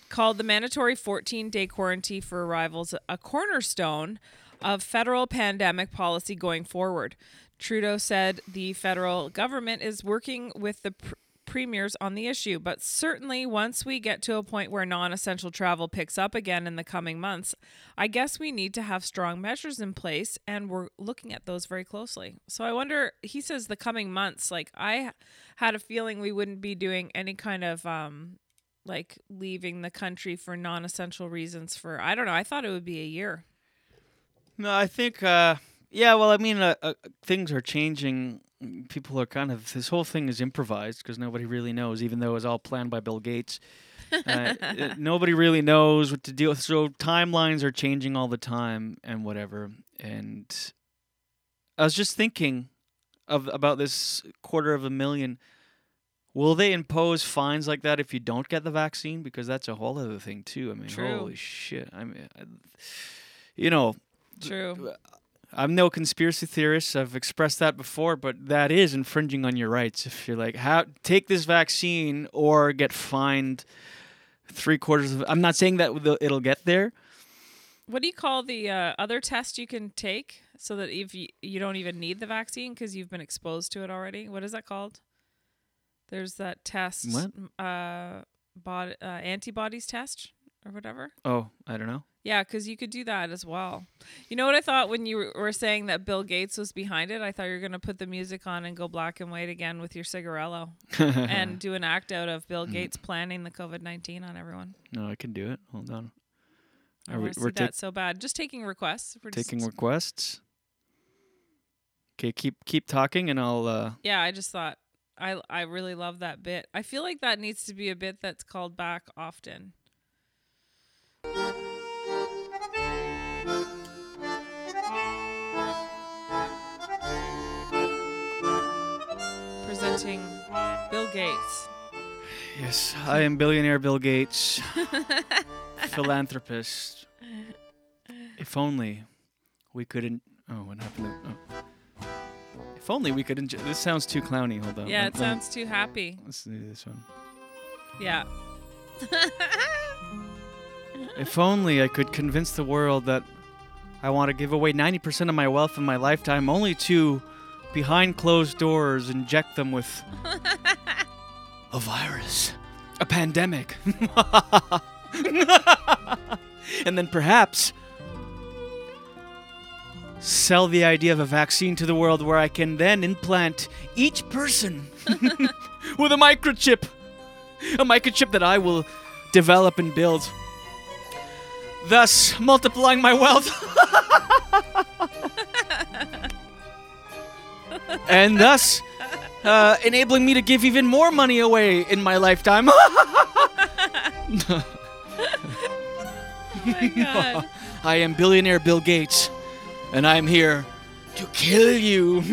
called the mandatory 14-day quarantine for arrivals a cornerstone of federal pandemic policy going forward. Trudeau said the federal government is working with the pr- premiers on the issue, but certainly once we get to a point where non essential travel picks up again in the coming months, I guess we need to have strong measures in place, and we're looking at those very closely. So I wonder, he says the coming months, like I had a feeling we wouldn't be doing any kind of, um, like leaving the country for non essential reasons for, I don't know, I thought it would be a year. No, I think, uh, yeah, well, I mean, uh, uh, things are changing. People are kind of, this whole thing is improvised because nobody really knows, even though it was all planned by Bill Gates. Uh, uh, nobody really knows what to do. So timelines are changing all the time and whatever. And I was just thinking of about this quarter of a million. Will they impose fines like that if you don't get the vaccine? Because that's a whole other thing too. I mean, True. holy shit! I mean, I, you know, True. I'm no conspiracy theorist. I've expressed that before, but that is infringing on your rights. If you're like, how take this vaccine or get fined three quarters of. I'm not saying that it'll get there. What do you call the uh, other test you can take so that if you, you don't even need the vaccine because you've been exposed to it already? What is that called? There's that test. What? Uh, bod- uh, antibodies test or whatever. Oh, I don't know. Yeah, because you could do that as well. You know what I thought when you were- saying that Bill Gates was behind it? I thought you were going to put the music on and go black and white again with your cigarillo and do an act out of Bill Gates planning the COVID 19 on everyone. No, I can do it. Hold on. I Are we, see we're ta- that so bad. Just taking requests. We're just- taking requests. Okay, keep keep talking, and I'll. uh Yeah, I just thought I I really love that bit. I feel like that needs to be a bit that's called back often. Presenting Bill Gates. Yes, I am billionaire Bill Gates, philanthropist. If only we couldn't. oh, what happened? To- oh. If only we could enjoy. This sounds too clowny. Hold on. Yeah, it sounds too happy. Let's do this one. Yeah. If only I could convince the world that I want to give away 90% of my wealth in my lifetime only to, behind closed doors, inject them with a virus, a pandemic. and then perhaps sell the idea of a vaccine to the world where I can then implant each person with a microchip. A microchip that I will develop and build thus multiplying my wealth. And thus uh, enabling me to give even more money away in my lifetime. oh God. I am billionaire Bill Gates, and I'm here to kill you.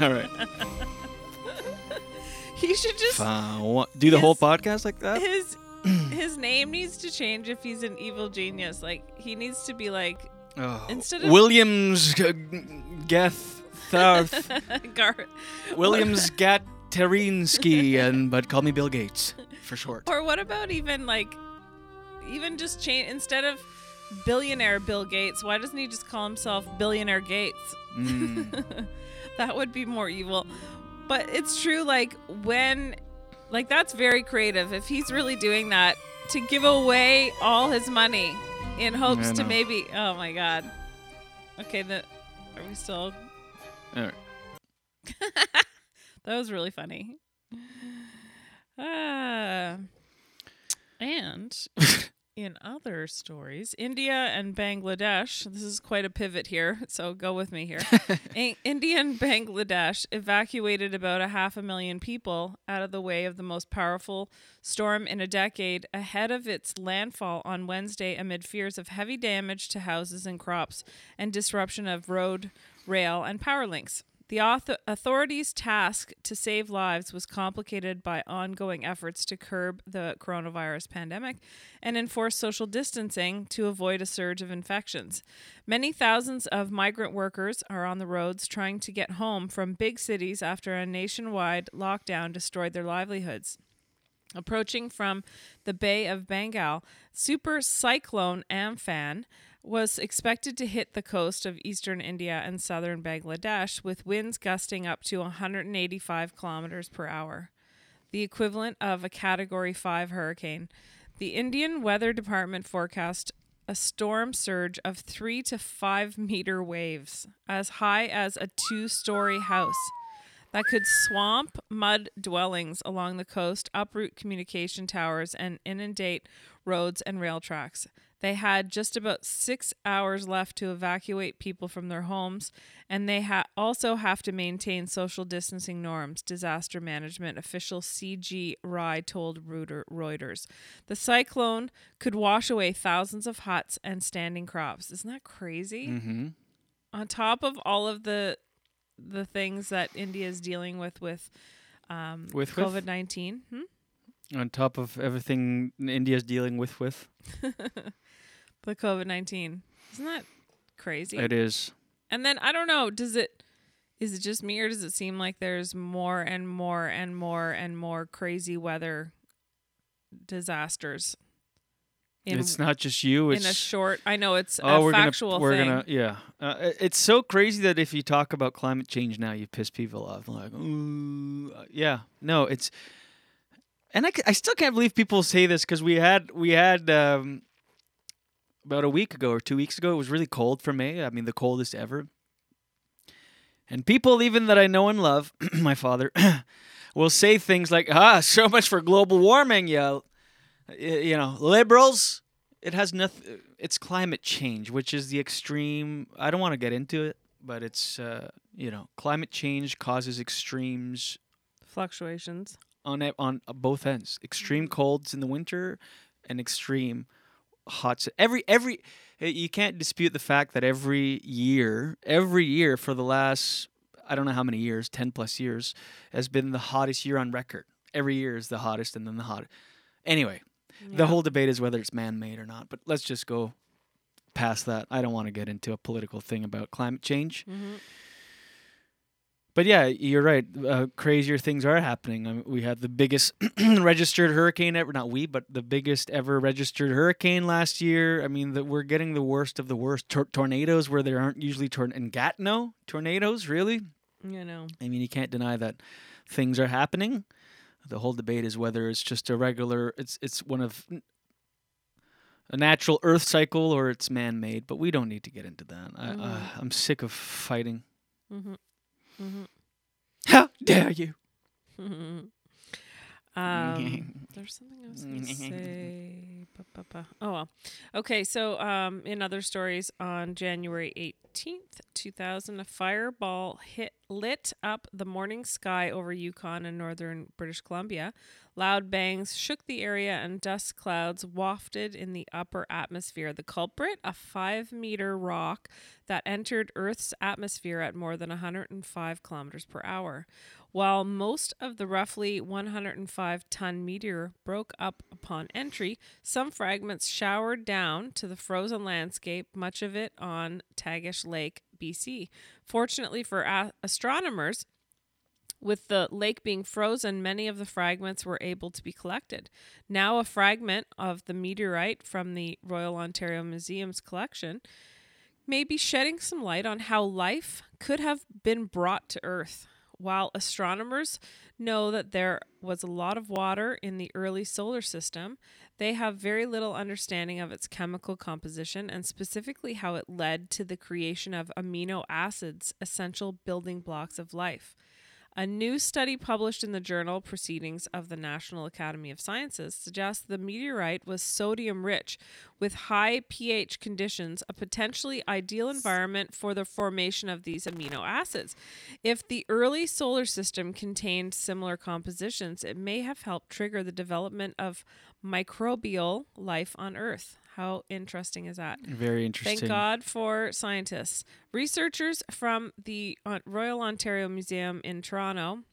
All right. He should just do the whole podcast like that? his his name needs to change if he's an evil genius. Like he needs to be like Oh, instead of Williams G- Geth Tharth. Gar- Williams Gaterinsky, and but call me Bill Gates for short. Or what about even like even just change instead of billionaire Bill Gates, why doesn't he just call himself billionaire Gates? Mm. that would be more evil. But it's true like when like that's very creative if he's really doing that to give away all his money in hopes to maybe oh my god. Okay, the are we still All right. That was really funny. Ah. and in other stories, India and Bangladesh, this is quite a pivot here, so go with me here. In- India and Bangladesh evacuated about a half a million people out of the way of the most powerful storm in a decade ahead of its landfall on Wednesday amid fears of heavy damage to houses and crops and disruption of road, rail, and power links. The author- authorities' task to save lives was complicated by ongoing efforts to curb the coronavirus pandemic and enforce social distancing to avoid a surge of infections. Many thousands of migrant workers are on the roads trying to get home from big cities after a nationwide lockdown destroyed their livelihoods. Approaching from the Bay of Bengal, super cyclone Amphan was expected to hit the coast of eastern India and southern Bangladesh with winds gusting up to 185 kilometers per hour, the equivalent of a category 5 hurricane. The Indian Weather Department forecast a storm surge of 3 to 5 meter waves, as high as a two story house that could swamp mud dwellings along the coast, uproot communication towers, and inundate roads and rail tracks. They had just about six hours left to evacuate people from their homes, and they ha- also have to maintain social distancing norms, disaster management official CG Rai told Reuters. The cyclone could wash away thousands of huts and standing crops. Isn't that crazy? Mm-hmm. on top of all of the the things that India is dealing with with um, With- with? COVID nineteen. Hmm? On top of everything India's dealing with, with the COVID nineteen. Isn't that crazy? it is. And then I don't know, does it is it just me or does it seem like there's more and more and more and more crazy weather disasters? In, it's not just you. It's in a short. I know it's oh, a we're factual gonna we're thing. gonna yeah. Uh, it- it's so crazy that if you talk about climate change now, you piss people off. Like, ooh, uh, yeah, no, it's. And I, I still can't believe people say this because we had we had um, about a week ago or two weeks ago. It was really cold for May. I mean, the coldest ever. And people, even that I know and love, my father, will say things like, "Ah, so much for global warming, you, you know, liberals." It has nothing. It's climate change, which is the extreme. I don't want to get into it, but it's uh, you know, climate change causes extremes Fluctuations. on on both ends. Extreme colds in the winter, and extreme hot. Every every eh, you can't dispute the fact that every year, every year for the last I don't know how many years, ten plus years, has been the hottest year on record. Every year is the hottest, and then the hot. Anyway, the whole debate is whether it's man-made or not. But let's just go past that. I don't want to get into a political thing about climate change. But yeah, you're right. Uh, crazier things are happening. I mean, we had the biggest registered hurricane ever. Not we, but the biggest ever registered hurricane last year. I mean, that we're getting the worst of the worst. Tor- tornadoes where there aren't usually torn in Gatineau tornadoes. Really? You know. I mean, you can't deny that things are happening. The whole debate is whether it's just a regular. It's it's one of a natural Earth cycle or it's man-made. But we don't need to get into that. I, uh, Mhm. I'm sick of fighting. Mm-hmm. Mm-hmm. How dare you? um, there's something I was going to say. Ba, ba, ba. Oh well. Okay, so um, in other stories, on January 18th, 2000, a fireball hit lit up the morning sky over Yukon and northern British Columbia. Loud bangs shook the area, and dust clouds wafted in the upper atmosphere. The culprit, a five-meter rock that entered Earth's atmosphere at more than 105 kilometers per hour. While most of the roughly 105 ton meteor broke up upon entry, some fragments showered down to the frozen landscape, much of it on Tagish Lake, BC. Fortunately for a- astronomers, with the lake being frozen, many of the fragments were able to be collected. Now, a fragment of the meteorite from the Royal Ontario Museum's collection may be shedding some light on how life could have been brought to Earth. While astronomers know that there was a lot of water in the early solar system, they have very little understanding of its chemical composition and specifically how it led to the creation of amino acids, essential building blocks of life. A new study published in the journal Proceedings of the National Academy of Sciences suggests the meteorite was sodium rich with high pH conditions, a potentially ideal environment for the formation of these amino acids. If the early solar system contained similar compositions, it may have helped trigger the development of microbial life on Earth. How interesting is that? Very interesting. Thank God for scientists. Researchers from the uh, Royal Ontario Museum in Toronto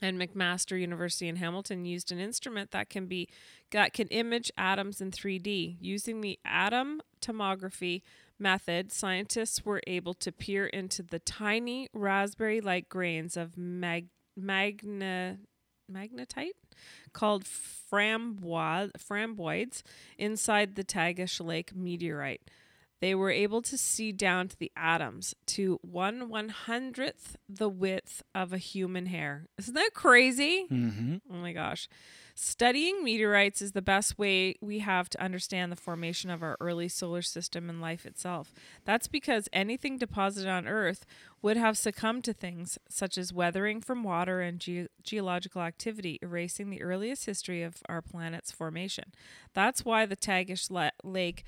and McMaster University in Hamilton used an instrument that can be that can image atoms in 3D. Using the atom tomography method, scientists were able to peer into the tiny raspberry-like grains of mag- magna magnetite called framboid, framboids inside the Tagish Lake meteorite. They were able to see down to the atoms to one one hundredth the width of a human hair. Isn't that crazy? Mm-hmm. Oh my gosh. Studying meteorites is the best way we have to understand the formation of our early solar system and life itself. That's because anything deposited on Earth would have succumbed to things such as weathering from water and ge- geological activity, erasing the earliest history of our planet's formation. That's why the Tagish La- Lake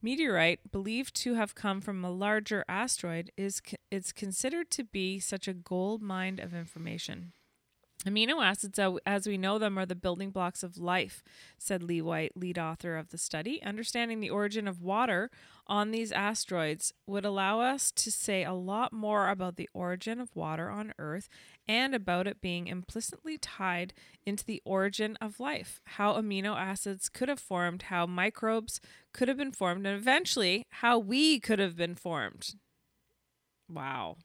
meteorite, believed to have come from a larger asteroid, is c- it's considered to be such a gold mine of information. Amino acids, uh, as we know them, are the building blocks of life, said Lee White, lead author of the study. Understanding the origin of water on these asteroids would allow us to say a lot more about the origin of water on Earth and about it being implicitly tied into the origin of life, how amino acids could have formed, how microbes could have been formed, and eventually how we could have been formed. Wow.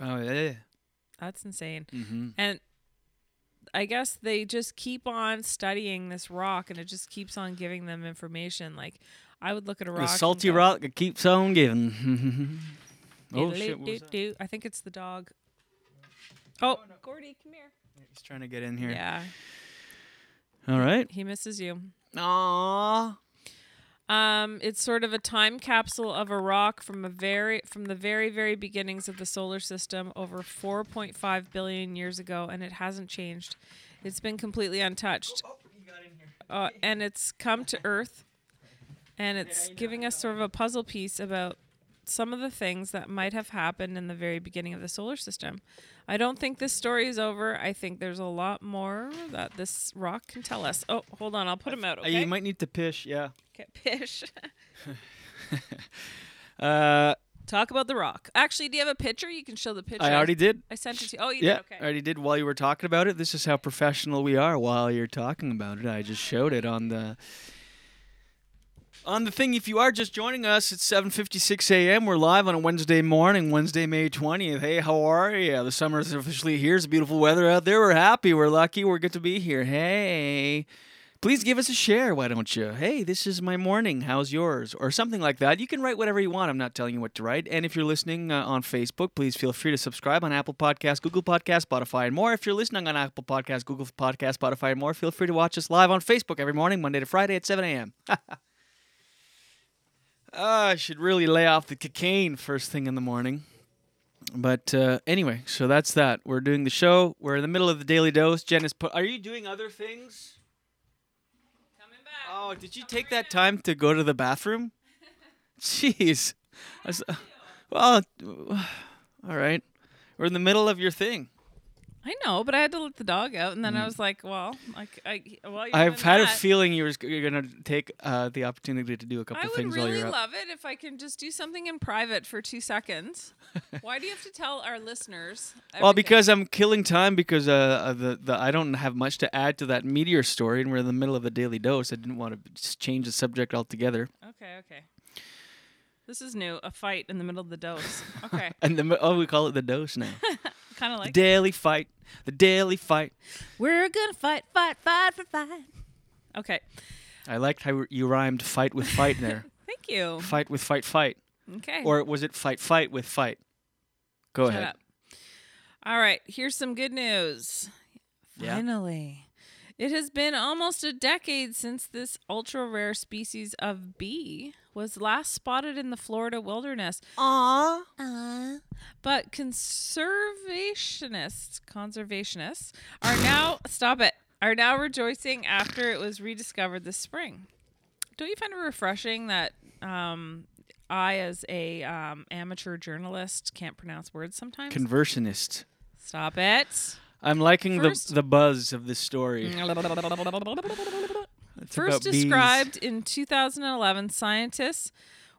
Oh yeah. That's insane. Mm-hmm. And I guess they just keep on studying this rock and it just keeps on giving them information. Like I would look at a rock. The salty go, rock that keeps on giving. oh shit! What was that? I think it's the dog. Oh, Gordy, come here. He's trying to get in here. Yeah, All right. he misses you. Aww. Um, it's sort of a time capsule of a rock from a very from the very very beginnings of the solar system over 4.5 billion years ago, and it hasn't changed. It's been completely untouched. Uh, and it's come to Earth, and it's giving us sort of a puzzle piece about some of the things that might have happened in the very beginning of the solar system. I don't think this story is over. I think there's a lot more that this rock can tell us. Oh, hold on, I'll put him out. Uh, Okay. You might need to pish. Yeah. Okay, pish. Uh, Talk about the rock. Actually, do you have a picture? You can show the picture. I already did. I sent it to you. Oh, you yeah, did. Okay. I already did while you were talking about it. This is how professional we are while you're talking about it. I just showed it on the on the thing. If you are just joining us, it's 7:56 a.m. We're live on a Wednesday morning, Wednesday, May 20th. Hey, how are you? The summer is officially here. It's beautiful weather out there. We're happy. We're lucky. We're good to be here. Hey. Please give us a share, why don't you? Hey, this is my morning. How's yours? Or something like that. You can write whatever you want. I'm not telling you what to write. And if you're listening uh, on Facebook, please feel free to subscribe on Apple Podcasts, Google Podcasts, Spotify, and more. If you're listening on Apple Podcasts, Google Podcasts, Spotify, and more, feel free to watch us live on Facebook every morning, Monday to Friday at 7 a.m. Ah, I should really lay off the cocaine first thing in the morning. But uh, anyway, so that's that. We're doing the show. We're in the middle of the daily dose. Jen is put. Are you doing other things? Coming back. Oh, did you take that time to go to the bathroom? Jeez. I s- well, all right. We're in the middle of your thing. I know, but I had to let the dog out, and then I was like, well, like, I, while Mm. I've had a feeling you were you're gonna take uh, the opportunity to do a couple I would things while really you're up. love it if I can just do something in private for two seconds. Why do you have to tell our listeners? Well, because I'm killing time because uh, uh, the the I don't have much to add to that meteor story, and we're in the middle of a daily dose. I didn't want to just change the subject altogether. Okay, okay. This is new. A fight in the middle of the dose. Okay, And the oh, we call it the dose now. kind of the like daily fight. The daily fight. we're gonna fight, fight, fight for fight. Okay, I liked how you rhymed fight with fight there. thank you. fight with fight fight. Okay. Or was it fight fight with fight? Go Shut ahead. up. All right, here's some good news. Yeah. Finally. It has been almost a decade since this ultra rare species of bee was last spotted in the Florida wilderness. Aww. But conservationists, conservationists are now stop it. Are now rejoicing after it was rediscovered this spring. Don't you find it refreshing that um, I, as a um, amateur journalist, can't pronounce words sometimes? Conversionist. Stop it. I'm liking First- the the buzz of this story. First about bees. described in 2011, scientists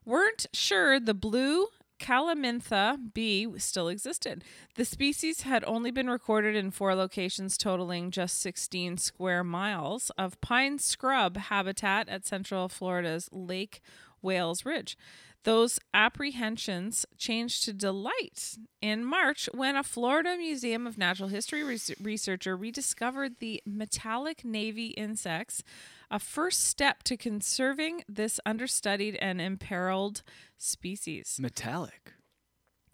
weren't sure the blue Calamintha bee still existed. The species had only been recorded in four locations, totaling just 16 square miles of pine scrub habitat at Central Florida's Lake Wales Ridge. Those apprehensions changed to delight in March when a Florida Museum of Natural History res- researcher rediscovered the metallic navy insects, a first step to conserving this understudied and imperiled species. Metallic.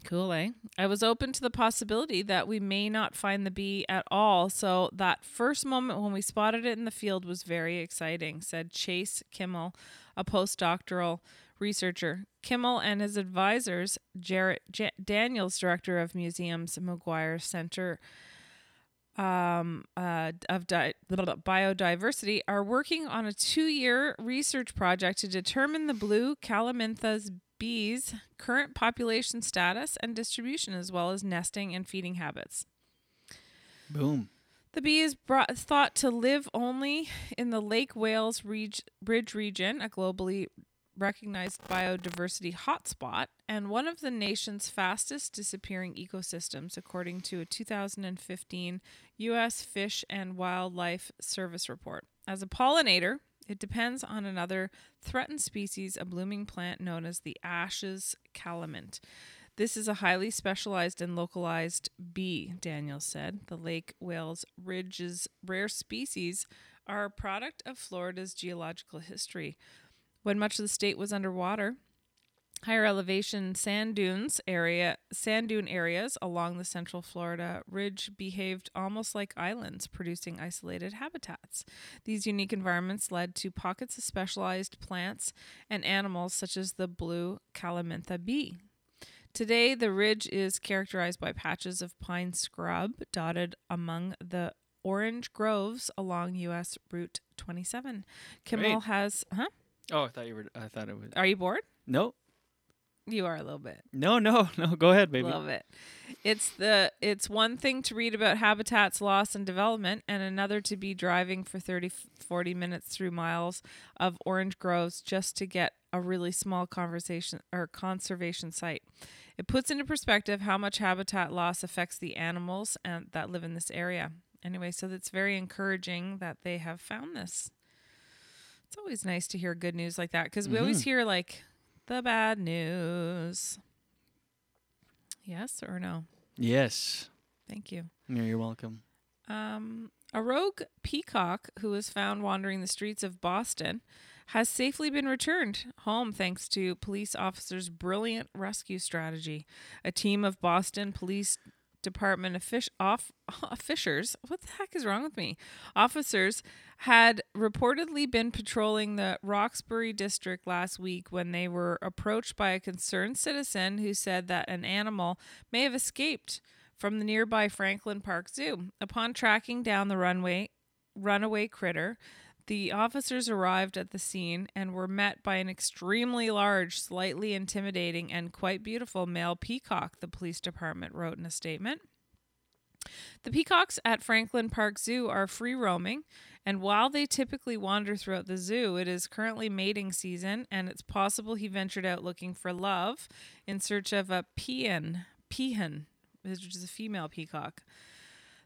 Cool, eh? I was open to the possibility that we may not find the bee at all, so that first moment when we spotted it in the field was very exciting, said Chase Kimmel, a postdoctoral researcher. Kimmel and his advisors, Jaret J- Daniels, director of museums, McGuire Center um, uh, of di- biodiversity, are working on a two-year research project to determine the blue calamintha's bees' current population status and distribution, as well as nesting and feeding habits. Boom. The bee is brought, thought to live only in the Lake Wales reg- Bridge region, a globally recognized biodiversity hotspot, and one of the nation's fastest disappearing ecosystems, according to a 2015 U.S. Fish and Wildlife Service report. As a pollinator, it depends on another threatened species, a blooming plant known as the Ashe's calamint. This is a highly specialized and localized bee, Daniel said. The Lake Wales Ridge's rare species are a product of Florida's geological history. When much of the state was underwater, higher elevation sand dunes area sand dune areas along the central Florida ridge behaved almost like islands, producing isolated habitats. These unique environments led to pockets of specialized plants and animals such as the blue calamintha bee. Today, the ridge is characterized by patches of pine scrub dotted among the orange groves along U.S. Route 27. Kimmel Great. has, huh? Oh, I thought you were. I thought it was. Are you bored? No, You are a little bit. no, no, no. Go ahead, baby. Love it. It's the it's one thing to read about habitats loss and development and another to be driving for 30 40 minutes through miles of orange groves just to get a really small conversation or conservation site. It puts into perspective how much habitat loss affects the animals and that live in this area. Anyway, so it's very encouraging that they have found this. It's always nice to hear good news like that because we always Mhm. hear like the bad news. Yes or no? Yes. Thank you. Yeah, you're welcome. Um, a rogue peacock who was found wandering the streets of Boston has safely been returned home thanks to police officers' brilliant rescue strategy. A team of Boston Police Department offic- off- officers, what the heck is wrong with me? Officers had reportedly been patrolling the Roxbury district last week when they were approached by a concerned citizen who said that an animal may have escaped from the nearby Franklin Park Zoo. Upon tracking down the runway runaway critter, the officers arrived at the scene and were met by an extremely large, slightly intimidating, and quite beautiful male peacock, the police department wrote in a statement. The peacocks at Franklin Park Zoo are free roaming, and while they typically wander throughout the zoo, it is currently mating season, and it's possible he ventured out looking for love in search of a peon, peahen, which is a female peacock.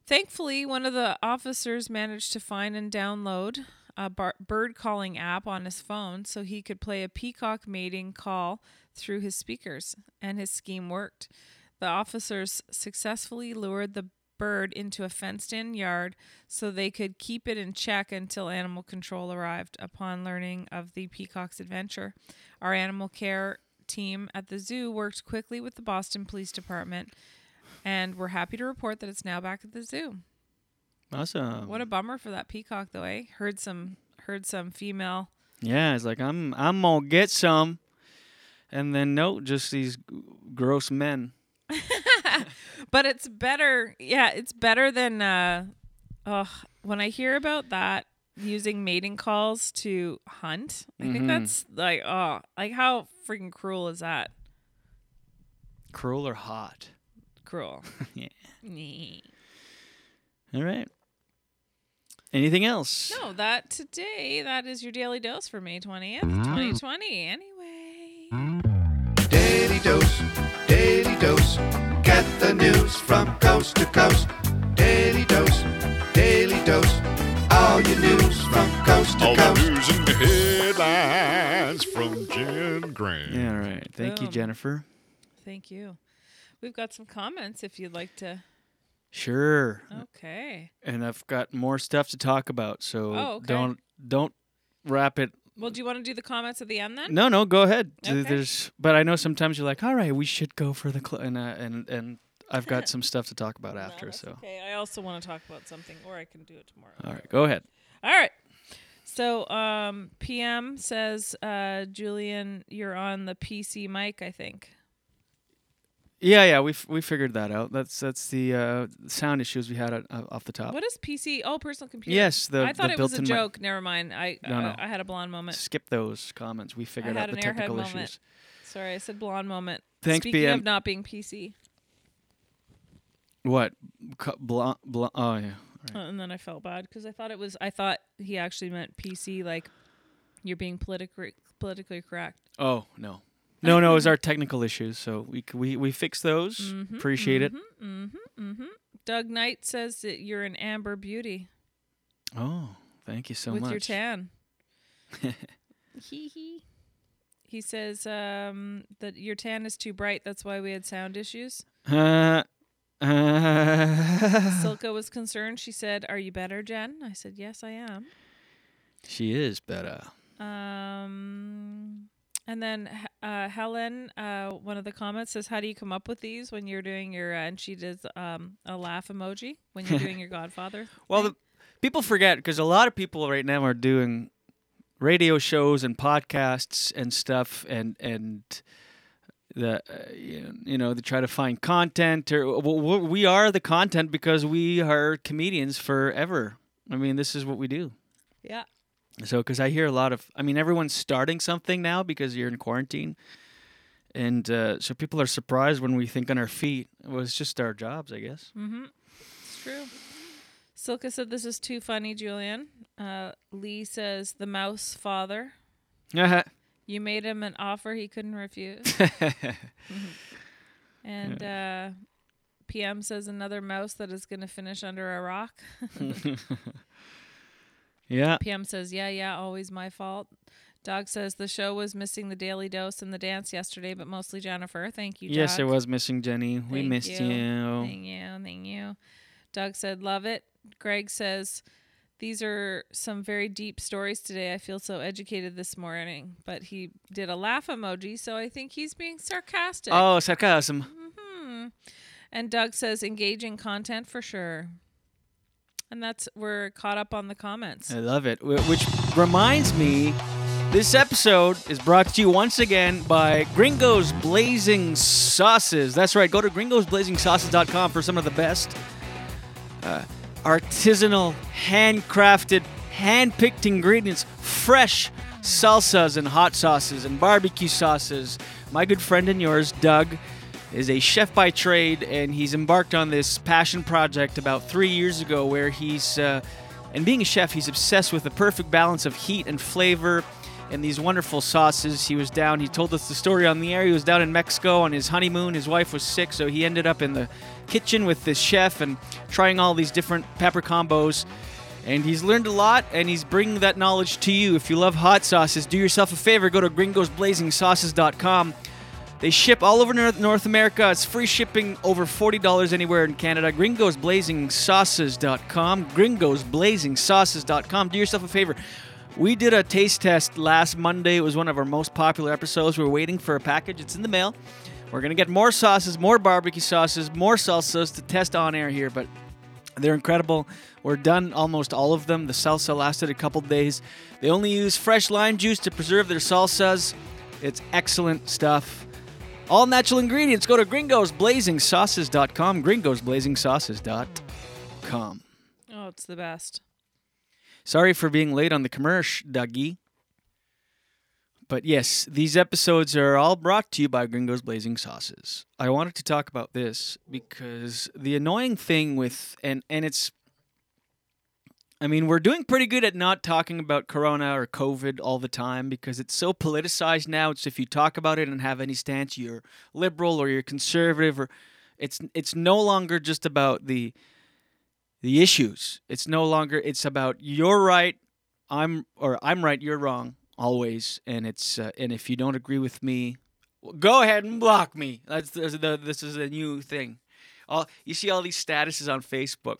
Thankfully, one of the officers managed to find and download a bar- bird calling app on his phone so he could play a peacock mating call through his speakers, and his scheme worked. The officers successfully lured the bird into a fenced in yard so they could keep it in check until animal control arrived. Upon learning of the peacock's adventure, our animal care team at the zoo worked quickly with the Boston Police Department, and we're happy to report that it's now back at the zoo. Awesome. What a bummer for that peacock, though. Eh? Heard some heard some female. Yeah, it's like I'm I'm gonna get some, and then no, just these g- gross men. But it's better. Yeah, it's better than. uh Ugh, when I hear about that using mating calls to hunt, I think Mhm. that's like oh, like how freaking cruel is that? Cruel or hot? Cruel. yeah. All right. Anything else? No, that today that is your daily dose for May twentieth, Mm. twenty twenty. Anyway. Daily dose, daily dose. Get the news from coast to coast. Daily dose, daily dose. All your news from coast to coast. All the coast. news and headlines from Jen Grant. Yeah, all right. Thank you, Boom. Jennifer. Thank you. We've got some comments if you'd like to. Sure. Okay. And I've got more stuff to talk about, so Oh, okay. don't don't wrap it. Well, do you want to do the comments at the end then? No, no, go ahead. Okay. There's, but I know sometimes you're like, all right, we should go for the cl-, and uh, and and I've got some stuff to talk about after. So, Okay, I also want to talk about something, or I can do it tomorrow. all right, go ahead. All right. So, um, PM says, uh, Julien, you're on the PC mic, I think. Yeah, yeah, we f- we figured that out. That's that's the uh, sound issues we had at, uh, off the top. What is PC? Oh, personal computer. Yes, the- I thought the it was a joke. Never mind. I No, uh, no. I had a blonde moment. Skip those comments. We figured out the technical moment. issues. Sorry, I said blonde moment. Thanks, Speaking PM. of not being PC. What? Co- blo- blo- oh yeah. Uh, and then I felt bad because I thought it was. I thought he actually meant PC, like you're being politically politically correct. Oh no, no, no. It was our technical issues, so we we we fixed those. Mhm, Appreciate it. mhm, mhm, mhm. Doug Knight says that you're an amber beauty Oh, thank you so with much. your tan. Hee hee. He says um, that your tan is too bright. That's why we had sound issues. Uh, uh, Silka was concerned. She said, "Are you better, Jen?" I said, "Yes, I am." she is better. Um, and then uh, Helen, uh, one of the comments says, "How do you come up with these when you're doing your?" Uh, and she does um, a laugh emoji when you're doing your Godfather. Well, the, people forget because a lot of people right now are doing radio shows and podcasts and stuff, and and the uh, you know- you know they try to find content or well, we- we are the content because we are comedians forever. I mean, this is what we do. Yeah. So, because I hear a lot of, I mean, everyone's starting something now because you're in quarantine. And uh, so people are surprised when we think on our feet. Well, it's just our jobs, I guess. Mm-hmm. It's true. Silka said, "This is too funny, Julien." Uh, Lee says, "The mouse father." You made him an offer he couldn't refuse. and uh, PM says another mouse that is going to finish under a rock. yeah. PM says, yeah, yeah, always my fault. Dog says the show was missing the daily dose and the dance yesterday, but mostly Jennifer. Thank you, Yes, it was missing Jenny. we missed you. Thank you. Thank you. Doug said, love it. Greg says, these are some very deep stories today. I feel so educated this morning. But he did a laugh emoji, so I think he's being sarcastic. Oh, sarcasm. Hmm. And Doug says, engaging content for sure. And that's, we're caught up on the comments. I love it. Which reminds me, this episode is brought to you once again by Gringo's Blazing Sauces. That's right. Go to gringosblazingsauces.com for some of the best uh, artisanal, handcrafted, hand-picked ingredients, fresh salsas and hot sauces and barbecue sauces. My good friend and yours, Doug, is a chef by trade, and he's embarked on this passion project about three years ago, where he's uh, and being a chef, he's obsessed with the perfect balance of heat and flavor and these wonderful sauces. He was down, he told us the story on the air. He was down in Mexico on his honeymoon. His wife was sick, so he ended up in the kitchen with this chef and trying all these different pepper combos. And he's learned a lot, and he's bringing that knowledge to you. If you love hot sauces, do yourself a favor go to gringosblazingsauces.com. They ship all over North America. It's free shipping over $40 anywhere in Canada. gringosblazingsauces.com. gringosblazingsauces.com. Do yourself a favor. We did a taste test last Monday. It was one of our most popular episodes. We are waiting for a package. It's in the mail. We're going to get more sauces, more barbecue sauces, more salsas to test on air here, but they're incredible. We're done almost all of them. The salsa lasted a couple days. They only use fresh lime juice to preserve their salsas. It's excellent stuff. All natural ingredients. Go to gringosblazingsauces.com. gringosblazingsauces.com. Oh, it's the best. Sorry for being late on the commercial, Dougie. But yes, these episodes are all brought to you by Gringo's Blazing Sauces. I wanted to talk about this because the annoying thing with and and it's I mean, we're doing pretty good at not talking about corona or COVID all the time because it's so politicized now. It's if you talk about it and have any stance, you're liberal or you're conservative or it's it's no longer just about the the issues. It's no longer it's about you're right, I'm or I'm right, you're wrong always, and it's uh, and if you don't agree with me, go ahead and block me. That's the, the, this is a new thing. All you see all these statuses on Facebook.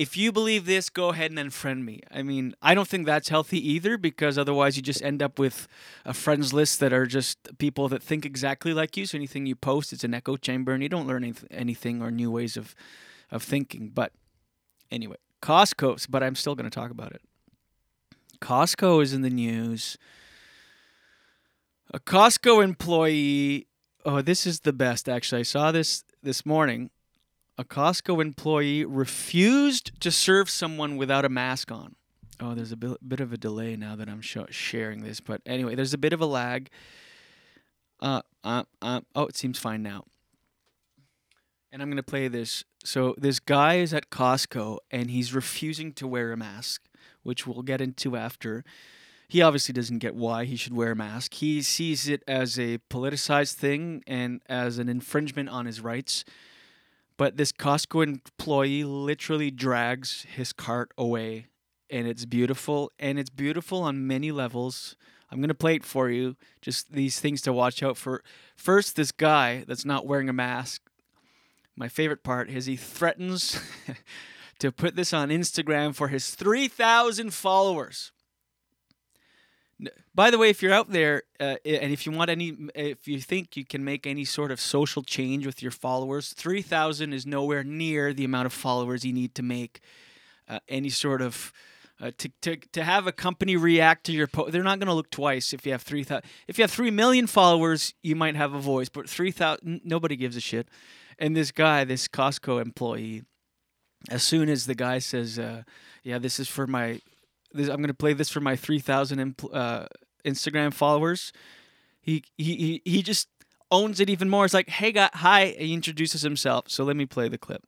If you believe this, go ahead and unfriend me. I mean, I don't think that's healthy either because otherwise you just end up with a friends list that are just people that think exactly like you. So anything you post, it's an echo chamber, and you don't learn anything or new ways of of thinking. But anyway, Costco's, but I'm still going to talk about it. Costco is in the news. A Costco employee, oh, this is the best actually. I saw this this morning. A Costco employee refused to serve someone without a mask on. Oh, there's a bit, of a delay now that I'm sharing this, but anyway, there's a bit of a lag. Uh, uh, uh, oh, it seems fine now. and I'm gonna play this. So this guy is at Costco and he's refusing to wear a mask, which we'll get into after. He obviously doesn't get why he should wear a mask. He sees it as a politicized thing and as an infringement on his rights. But this Costco employee literally drags his cart away, and it's beautiful. And it's beautiful on many levels. I'm gonna play it for you. Just these things to watch out for. First, this guy that's not wearing a mask. My favorite part is he threatens to put this on Instagram for his 3,000 followers. By the way, if you're out there uh, and if you want any, if you think you can make any sort of social change with your followers, 3,000 is nowhere near the amount of followers you need to make uh, any sort of. Uh, to, to, to have a company react to your post, they're not going to look twice if you have 3,000. If you have 3 million followers, you might have a voice, but 3,000, nobody gives a shit. And this guy, this Costco employee, as soon as the guy says, uh, "Yeah, this is for my, this, I'm going to play this for my 3,000 empl- uh, Instagram followers," he, he he he just owns it even more. It's like, "Hey, guy, hi," he introduces himself. So let me play the clip.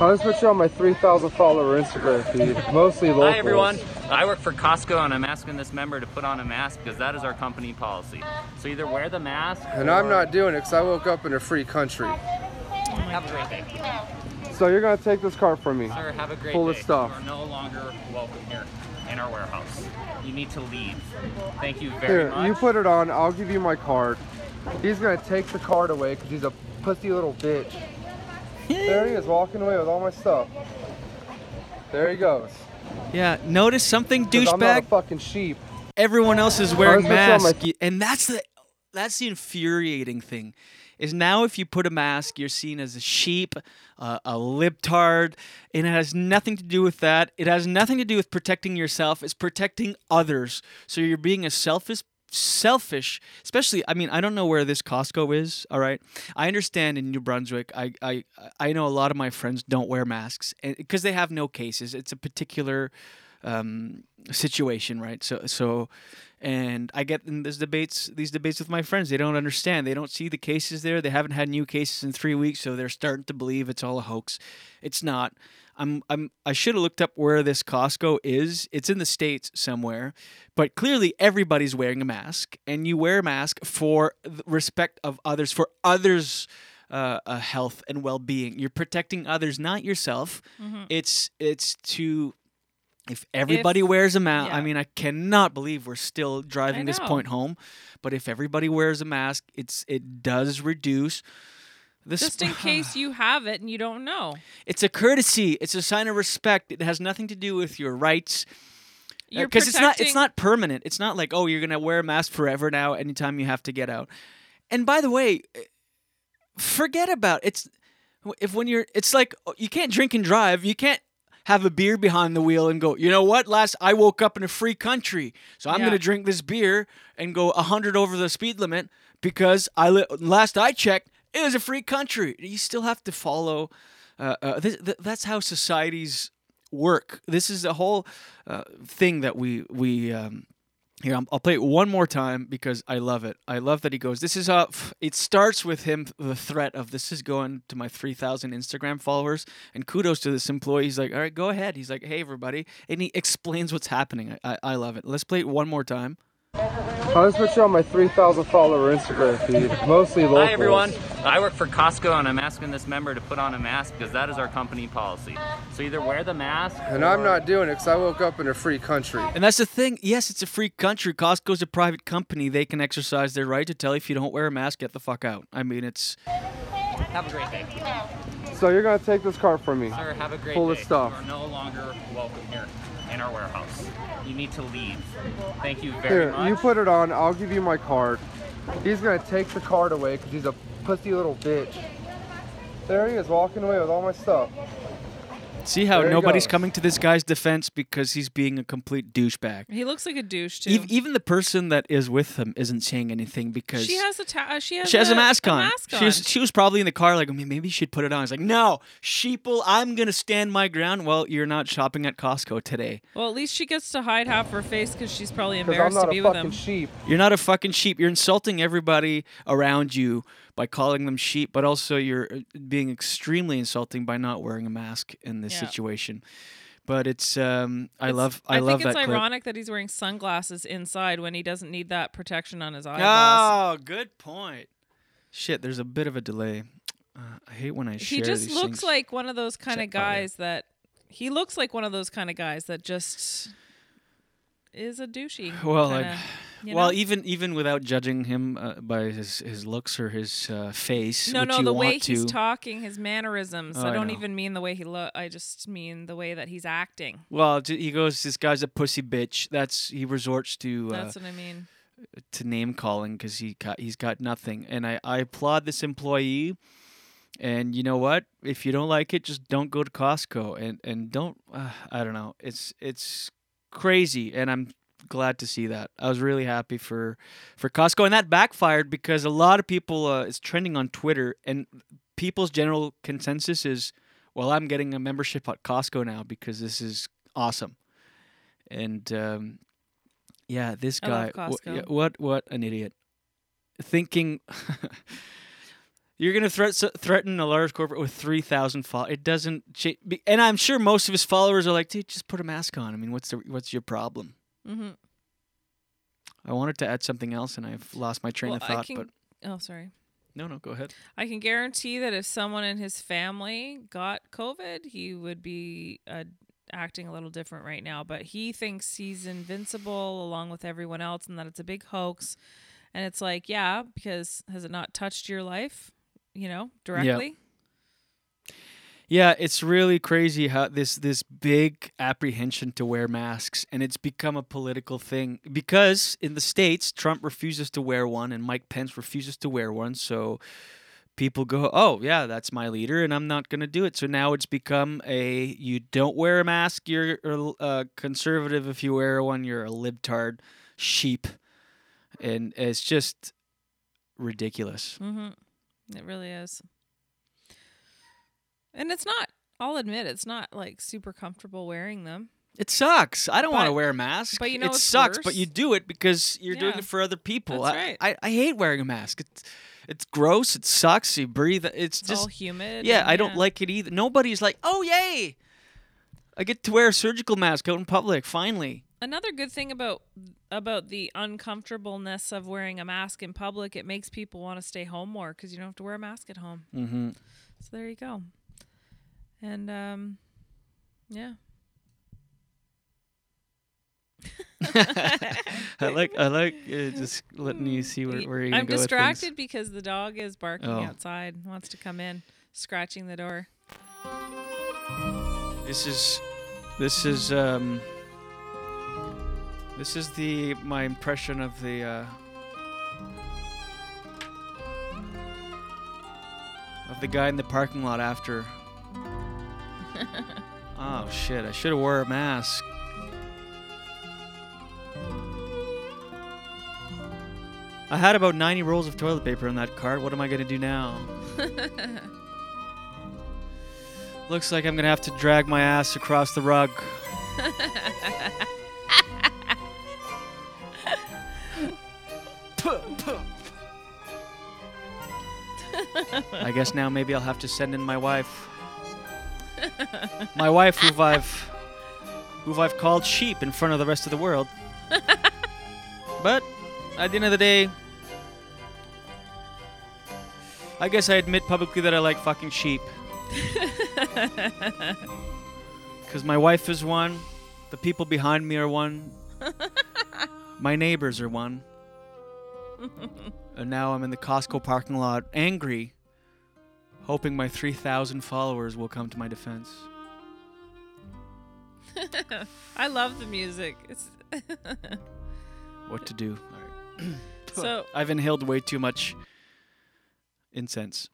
I'll just put you on my 3,000 follower Instagram feed, mostly local. Hi everyone. I work for Costco and I'm asking this member to put on a mask because that is our company policy. So either wear the mask And I'm not doing it because I woke up in a free country. Have a great day. So you're gonna take this cart from me. Sir, have a great Full day. of stuff. You are no longer welcome here in our warehouse. You need to leave. Thank you very Here, much. you put it on. I'll give you my card. He's gonna take the card away because he's a pussy little bitch. there he is, walking away with all my stuff. There he goes. Yeah, notice something, 'Cause I'm not a douchebag. fucking sheep. Everyone else is wearing Ours my- masks, and that's the that's the infuriating thing. Is now if you put a mask, you're seen as a sheep, uh, a libtard, and it has nothing to do with that. It has nothing to do with protecting yourself. It's protecting others. So you're being a selfish selfish especially i mean i don't know where this costco is all right i understand in new brunswick i i i know a lot of my friends don't wear masks because they have no cases it's a particular um, situation, right? So, so, and I get in these debates, these debates with my friends. They don't understand. They don't see the cases there. They haven't had new cases in three weeks, so they're starting to believe it's all a hoax. It's not. I'm, I'm, I should have looked up where this Costco is. It's in the states somewhere, but clearly everybody's wearing a mask, and you wear a mask for the respect of others, for others. Uh, uh, health and well-being. You're protecting others, not yourself. Mhm. It's it's to if everybody wears a mask, I mean, I cannot believe we're still driving this point home. But if everybody wears a mask, it's it does reduce the Just in case you have it and you don't know. It's a courtesy. It's a sign of respect. It has nothing to do with your rights. Because it's not it's not permanent. It's not like oh you're gonna wear a mask forever now. Anytime you have to get out. And by the way, eh, forget about it's if when you're it's like oh, you can't drink and drive. You can't have a beer behind the wheel and go. You know what? Last I woke up in a free country, so I'm Yeah. gonna drink this beer and go hundred over the speed limit because I li- last I checked it was a free country. You still have to follow. Uh, uh, this, th- that's how societies work. This is the whole uh, thing that we we um, here. I'm, I'll play it one more time because I love it. I love that he goes. This is f- It starts with him the threat of this is going to my three thousand Instagram followers, and kudos to this employee. He's like, all right, go ahead. He's like, hey everybody, and he explains what's happening. I, I, I love it. Let's play it one more time. I'll just put you on my 3,000 follower Instagram feed, mostly local. Hi everyone. I work for Costco and I'm asking this member to put on a mask because that is our company policy. So either wear the mask And I'm not doing it because I woke up in a free country. And that's the thing. Yes, it's a free country. Costco's a private company. They can exercise their right to tell you if you don't wear a mask, get the fuck out. I mean, it's Have a great day. So you're gonna take this cart from me. Sir, have a great Full day. of stuff. You are no longer welcome here in our warehouse. You need to leave. Thank you very Here, much. you put it on. I'll give you my card. He's gonna take the card away because he's a pussy little bitch. There he is, walking away with all my stuff. See how There nobody's coming to this guy's defense because he's being a complete douchebag. He looks like a douche too. Ev- even the person that is with him isn't saying anything because she has a ta- uh, she has she has a, mask on. mask She was she was probably in the car like "I mean, maybe she should put it on. It's like no, sheeple. I'm gonna stand my ground. Well, you're not shopping at Costco today. Well, at least she gets to hide half her face because she's probably Because I'm embarrassed not to a be with fucking him. sheep. You're not a fucking sheep. You're insulting everybody around you by calling them sheep, but also you're uh, being extremely insulting by not wearing a mask in this Yeah. situation. But it's um, I It's- love I, love think it's that clip. ironic that he's wearing sunglasses inside when he doesn't need that protection on his eyeballs. Oh, good point. Shit, there's a bit of a delay. Uh, I hate when I share he just looks like one of those kind of fire. guys that he looks like one of those kind of guys that just is a douchey. Well, kinda, I, you well, know? even even without judging him uh, by his his looks or his uh, face, no, no, the way to, he's talking, his mannerisms. Oh, I I don't know. even mean the way he look. I just mean the way that he's acting. Well, he goes, "This guy's a pussy bitch." That's he resorts to uh, That's what I mean. to name calling because he got he's got nothing, and I I applaud this employee. And you know what? If you don't like it, just don't go to Costco and and don't. Uh, I don't know. It's it's crazy, and I'm glad to see that. I was really happy for for Costco, and that backfired because a lot of people uh, it's trending on Twitter, and people's general consensus is, well, I'm getting a membership at Costco now because this is awesome, and um, yeah, this guy, what what an idiot, thinking. You're gonna threat, threaten a large corporate with three thousand followers. It doesn't, cha- be- and I'm sure most of his followers are like, "Dude, just put a mask on." I mean, what's the what's your problem? Hmm I wanted to add something else, and I've lost my train well, of thought. Can, But oh, sorry. no, no, go ahead. I can guarantee that if someone in his family got COVID, he would be uh, acting a little different right now. But he thinks he's invincible along with everyone else and that it's a big hoax. And it's like, yeah, because has it not touched your life, you know, directly? Yeah, it's really crazy how this this big apprehension to wear masks, and it's become a political thing because in the states, Trump refuses to wear one, and Mike Pence refuses to wear one. So people go, "Oh, yeah, that's my leader, and I'm not going to do it." So now it's become a you don't wear a mask, you're a conservative. If you wear one, you're a libtard, sheep, and it's just ridiculous. Mm-hmm. It really is. And it's not, I'll admit, it's not like super comfortable wearing them. It sucks. I don't want to wear a mask. but you know it sucks, but you do it because you're doing it for other people. That's I, right. I, I hate wearing a mask. It's it's gross. It sucks. You breathe. It's, It's just all humid Yeah, I don't yeah. like it either. Nobody's like, oh yay, I get to wear a surgical mask out in public. Finally. Another good thing about about the uncomfortableness of wearing a mask in public, it makes people want to stay home more because you don't have to wear a mask at home. Mm-hmm. So there you go. And um, yeah. I like I like uh, just letting you see where, where you're I'm go distracted because the dog is barking Oh. outside, wants to come in, scratching the door. This is this is um this is the my impression of the uh of the guy in the parking lot after Oh shit, I should have wore a mask. I had about 90 rolls of toilet paper in that cart. What am I going to do now? Looks like I'm going to have to drag my ass across the rug. I guess now maybe I'll have to send in my wife. My wife, who I've, who I've called sheep in front of the rest of the world. But at the end of the day, I guess I admit publicly that I like fucking sheep. Because my wife is one, the people behind me are one, my neighbors are one. And now I'm in the Costco parking lot, angry, hoping my 3,000 followers will come to my defense. I love the music. It's What to do? So- I've inhaled way too much incense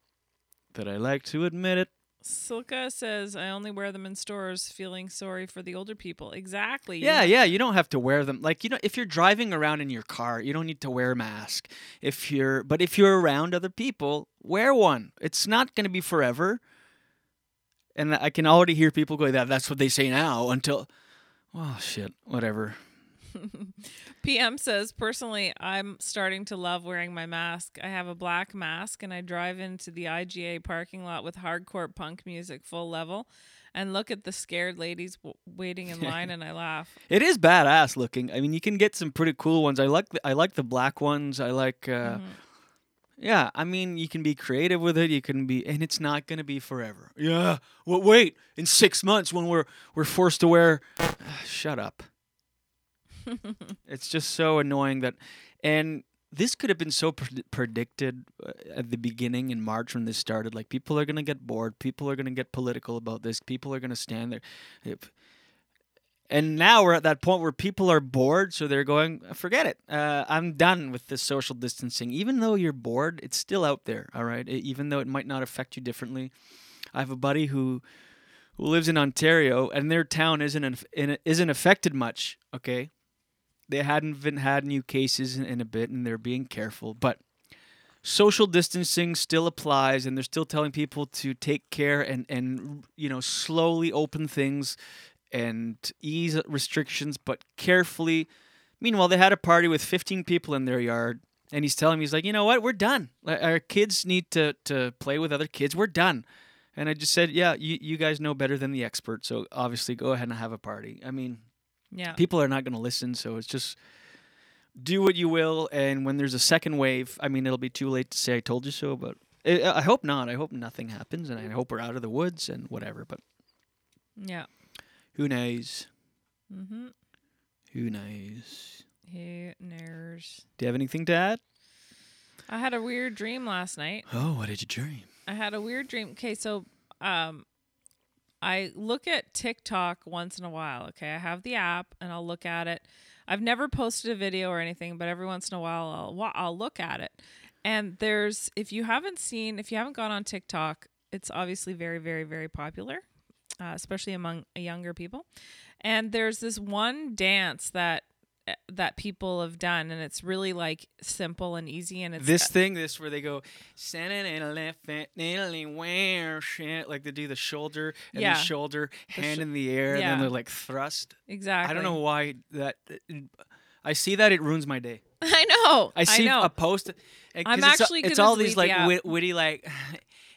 that I like to admit it. Silka says, I only wear them in stores feeling sorry for the older people. Exactly. Yeah, yeah, you don't have to wear them. Like, you know, if you're driving around in your car, you don't need to wear a mask. If you're but if you're around other people, wear one. It's not going to be forever. And I can already hear people go, that that's what they say now until oh shit, whatever. PM says, personally, I'm starting to love wearing my mask. I have a black mask and I drive into the IGA parking lot with hardcore punk music full level and look at the scared ladies w- waiting in line and I laugh. It is badass looking. I mean, you can get some pretty cool ones. I like the, I like the black ones. I like uh Yeah, I mean, you can be creative with it. You can be and it's not going to be forever. Yeah. Well, wait, in 6 months when we're we're forced to wear Shut up. it's just so annoying that and this could have been so pred predicted uh, at the beginning in March when this started. Like people are going to get bored. People are going to get political about this. People are going to stand there. And now we're at that point where people are bored, so they're going, forget it. Uh, I'm done with this social distancing. Even though you're bored, it's still out there. All right, E- even though it might not affect you differently. I have a buddy who who lives in Ontario, and their town isn't in- isn't affected much. Okay, they hadn't been had new cases in, in a bit, and they're being careful, but social distancing still applies and they're still telling people to take care and and you know slowly open things and ease restrictions but carefully. Meanwhile they had a party with 15 people in their yard and he's telling me he's like you know what? We're done. Our kids need to to play with other kids. We're done. And i just said yeah you, you guys know better than the expert so obviously go ahead and have a party. I mean Yeah. people are not going to listen so it's just do what you will and when there's a second wave i mean it'll be too late to say i told you so but i, I hope not. I hope nothing happens and i hope we're out of the woods and whatever but Yeah. Who knows Mhm. who knows Who knows? do you have anything to add I had a weird dream last night. oh what did you dream I had a weird dream. Okay, so um I look at TikTok once in a while, okay? I have the app and I'll look at it. I've never posted a video or anything, but every once in a while I'll I'll look at it. And there's if you haven't seen, if you haven't gone on TikTok, it's obviously very very very popular, uh, especially among uh, younger people. And there's this one dance that uh, that people have done and it's really like simple and easy and it's this uh, thing this where they go standing in a left where shit like they do the shoulder and Yeah. the shoulder The hand sh- in the air and then they're like thrust Exactly. i don't know why that i see that it ruins my day I know. I see know. a post. Eh, 'cause I'm it's, actually it's gonna all these like witty like,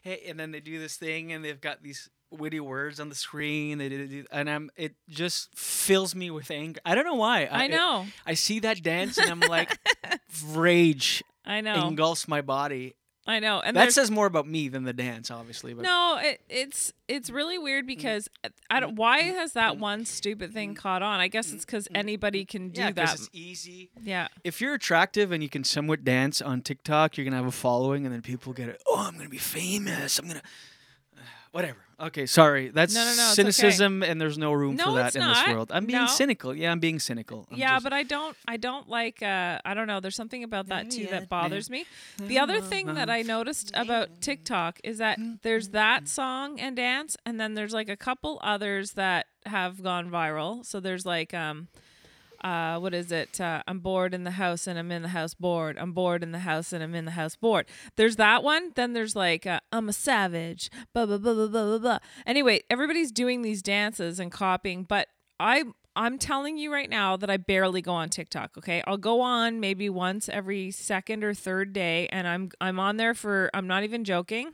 hey, and then they do this thing and they've got these witty words on the screen. They do- and I'm it just fills me with anger. I don't know why. I it- know. I see that dance and I'm like, rage. I know. engulfs my body. I know. And that says more about me than the dance, obviously. But No, it, it's it's really weird mm. because I don't. Why mm. has that one stupid thing mm. caught on? I guess it's because anybody can do yeah, 'cause that. it's easy. Yeah. If you're attractive and you can somewhat dance on TikTok, you're gonna have a following, and then people get it. Oh, I'm gonna be famous. I'm gonna. Whatever. Okay, sorry. That's No, no, no, it's okay. cynicism, and there's no room for that in not. this world. I'm being No. cynical. Yeah, I'm being cynical. I'm yeah, just- but I don't. I don't like. Uh, I don't know. There's something about that too that bothers me. The other thing that I noticed about TikTok is that there's that song and dance, and then there's like a couple others that have gone viral. So there's like um. Uh, what is it? Uh, I'm bored in the house and I'm in the house bored. I'm bored in the house and I'm in the house bored. There's that one. Then there's like uh, I'm a savage. Blah blah blah blah blah blah. Anyway, everybody's doing these dances and copying, but I I'm telling you right now that I barely go on TikTok, okay? I'll go on maybe once every second or third day and I'm I'm on there for I'm not even joking,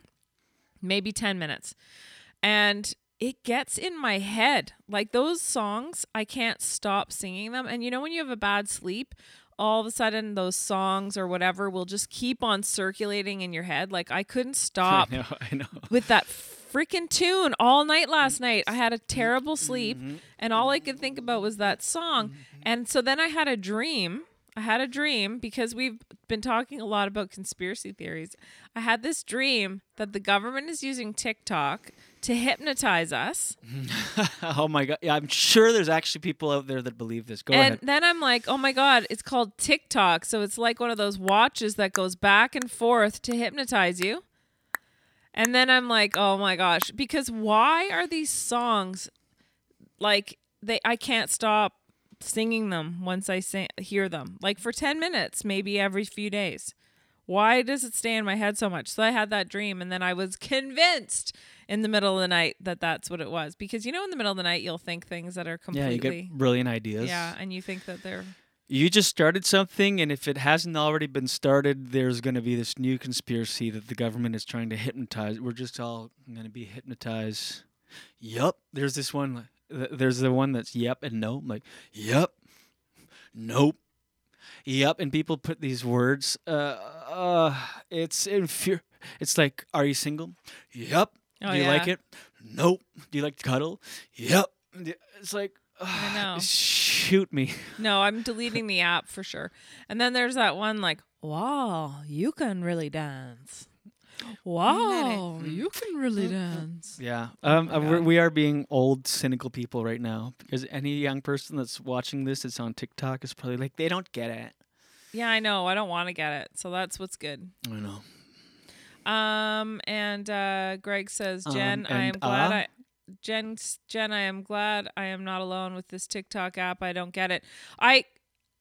maybe 10 minutes. And it gets in my head. Like those songs, I can't stop singing them. And you know when you have a bad sleep, all of a sudden those songs or whatever will just keep on circulating in your head. Like I couldn't stop I know. I know. with that freaking tune all night last night. I had a mm-hmm. terrible sleep mm-hmm. and all I could think about was that song. Mm-hmm. And so then I had a dream. I had a dream because we've been talking a lot about conspiracy theories. I had this dream that the government is using TikTok to hypnotize us. oh my god. Yeah, I'm sure there's actually people out there that believe this. Go and ahead. then I'm like, oh my God, it's called TikTok. So it's like one of those watches that goes back and forth to hypnotize you. And then I'm like, oh my gosh, because why are these songs like they I can't stop singing them once I sing, hear them. Like for 10 minutes maybe every few days. Why does it stay in my head so much? So I had that dream, and then I was convinced in the middle of the night that that's what it was. Because you know, in the middle of the night, you'll think things that are completely Yeah, you get brilliant ideas. yeah, and you think that they're You just started something, and if it hasn't already been started, there's going to be this new conspiracy that the government is trying to hypnotize. We're just all going to be hypnotized. yep There's this one. There's the one that's yep and no. I'm like, yep nope, yep. And people put these words. Uh, uh it's infuri- It's like, are you single? Yup. Oh, Do you like it? Nope. Do you like to cuddle? Yep. It's like, I know. shoot me. No, I'm deleting the app for sure. And then there's that one like, wow, you can really dance. Wow, you can really dance. Yeah, um, my uh, we're, we are being old, cynical people right now because any young person that's watching this that's on TikTok is probably like, they don't get it. Yeah, I know. I don't want to get it. So that's what's good. I know. Um, and uh, Greg says, Um, Jen, I am glad uh? I. Jen, Jen, I am glad I am not alone with this TikTok app. I don't get it. I,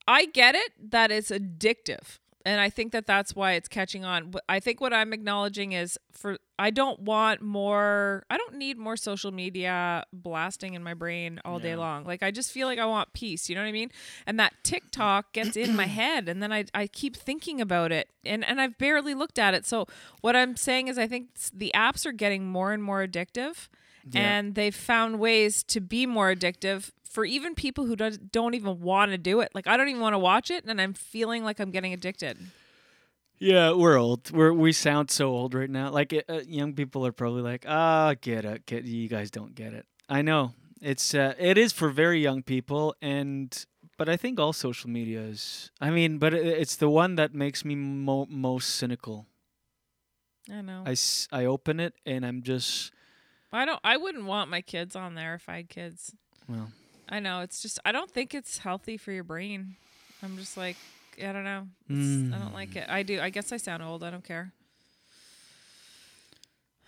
I get it that it's addictive, and I think that that's why it's catching on. I think what I'm acknowledging is for I don't want more. I don't need more social media blasting in my brain all day long. Like I just feel like I want peace. You know what I mean? And that TikTok gets in my head, and then I I keep thinking about it, and and I've barely looked at it. So what I'm saying is, I think the apps are getting more and more addictive, Yeah. and they've found ways to be more addictive for even people who don't don't even want to do it. Like I don't even want to watch it, and I'm feeling like I'm getting addicted. Yeah, we're old. We're we sound so old right now. Like uh, young people are probably like, ah, get it, get you guys don't get it. I know it's uh, it is for very young people, and but I think all social media is. I mean, but it, it's the one that makes me mo- most cynical. I know. I, s- I open it and I'm just I don't. I wouldn't want my kids on there if I had kids. well. I know. It's just. I don't think it's healthy for your brain. I'm just like. I don't know. It's, I don't like it. I do. I guess I sound old. I don't care.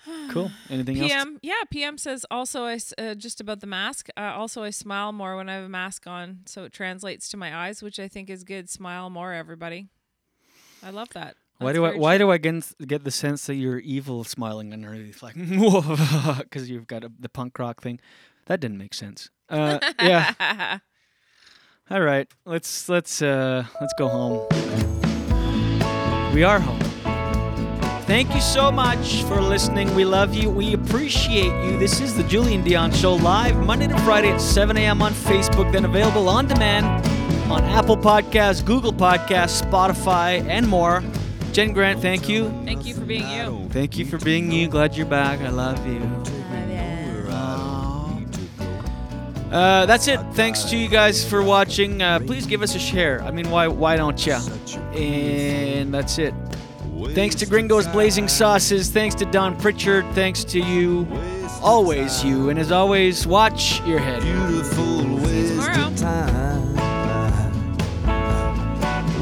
Cool. Anything else? PM, yeah, PM says also I uh, just about the mask. Uh, also, I smile more when I have a mask on, so it translates to my eyes, which I think is good. Smile more, everybody. I love that. Why do I why true. do I get get the sense that you're evil smiling underneath like because you've got a, the punk rock thing? That didn't make sense. Uh, yeah. All right, let's let's uh let's go home. We are home. Thank you so much for listening. We love you. We appreciate you. This is the Julien Dionne Show live Monday to Friday at 7 a.m. on Facebook, then available on demand on Apple Podcasts, Google Podcasts, Spotify, and more. Jen Grant, thank you. Thank you for being you. Thank you for being you. Glad you're back. I love you. Uh, that's it. Thanks to you guys for watching. Uh, please give us a share. I mean, why why don't you? And that's it. Thanks to Gringo's Blazing Sauces. Thanks to Dawn Pritchard. Thanks to you. Always you. And as always, watch your head. Beautiful waste of time.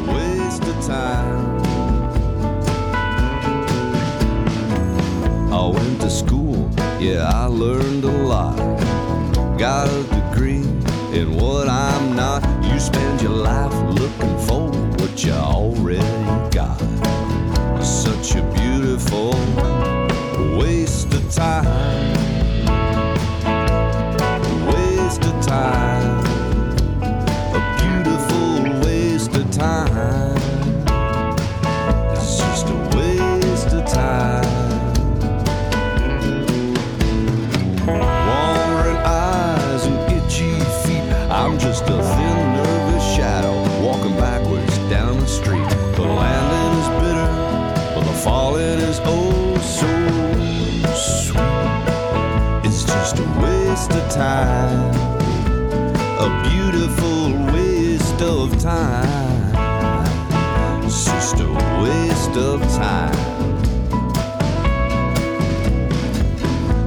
Waste of time. I went to school, yeah, I learned a lot. Got a degree in what I'm not. You spend your life looking for what you already got. Such a beautiful waste of time. Waste of time. Waste of time. A beautiful waste of time. It's just a waste of time.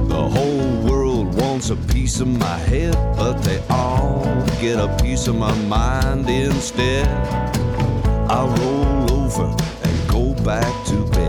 The whole world wants a piece of my head, but they all get a piece of my mind instead. I roll over and go back to bed.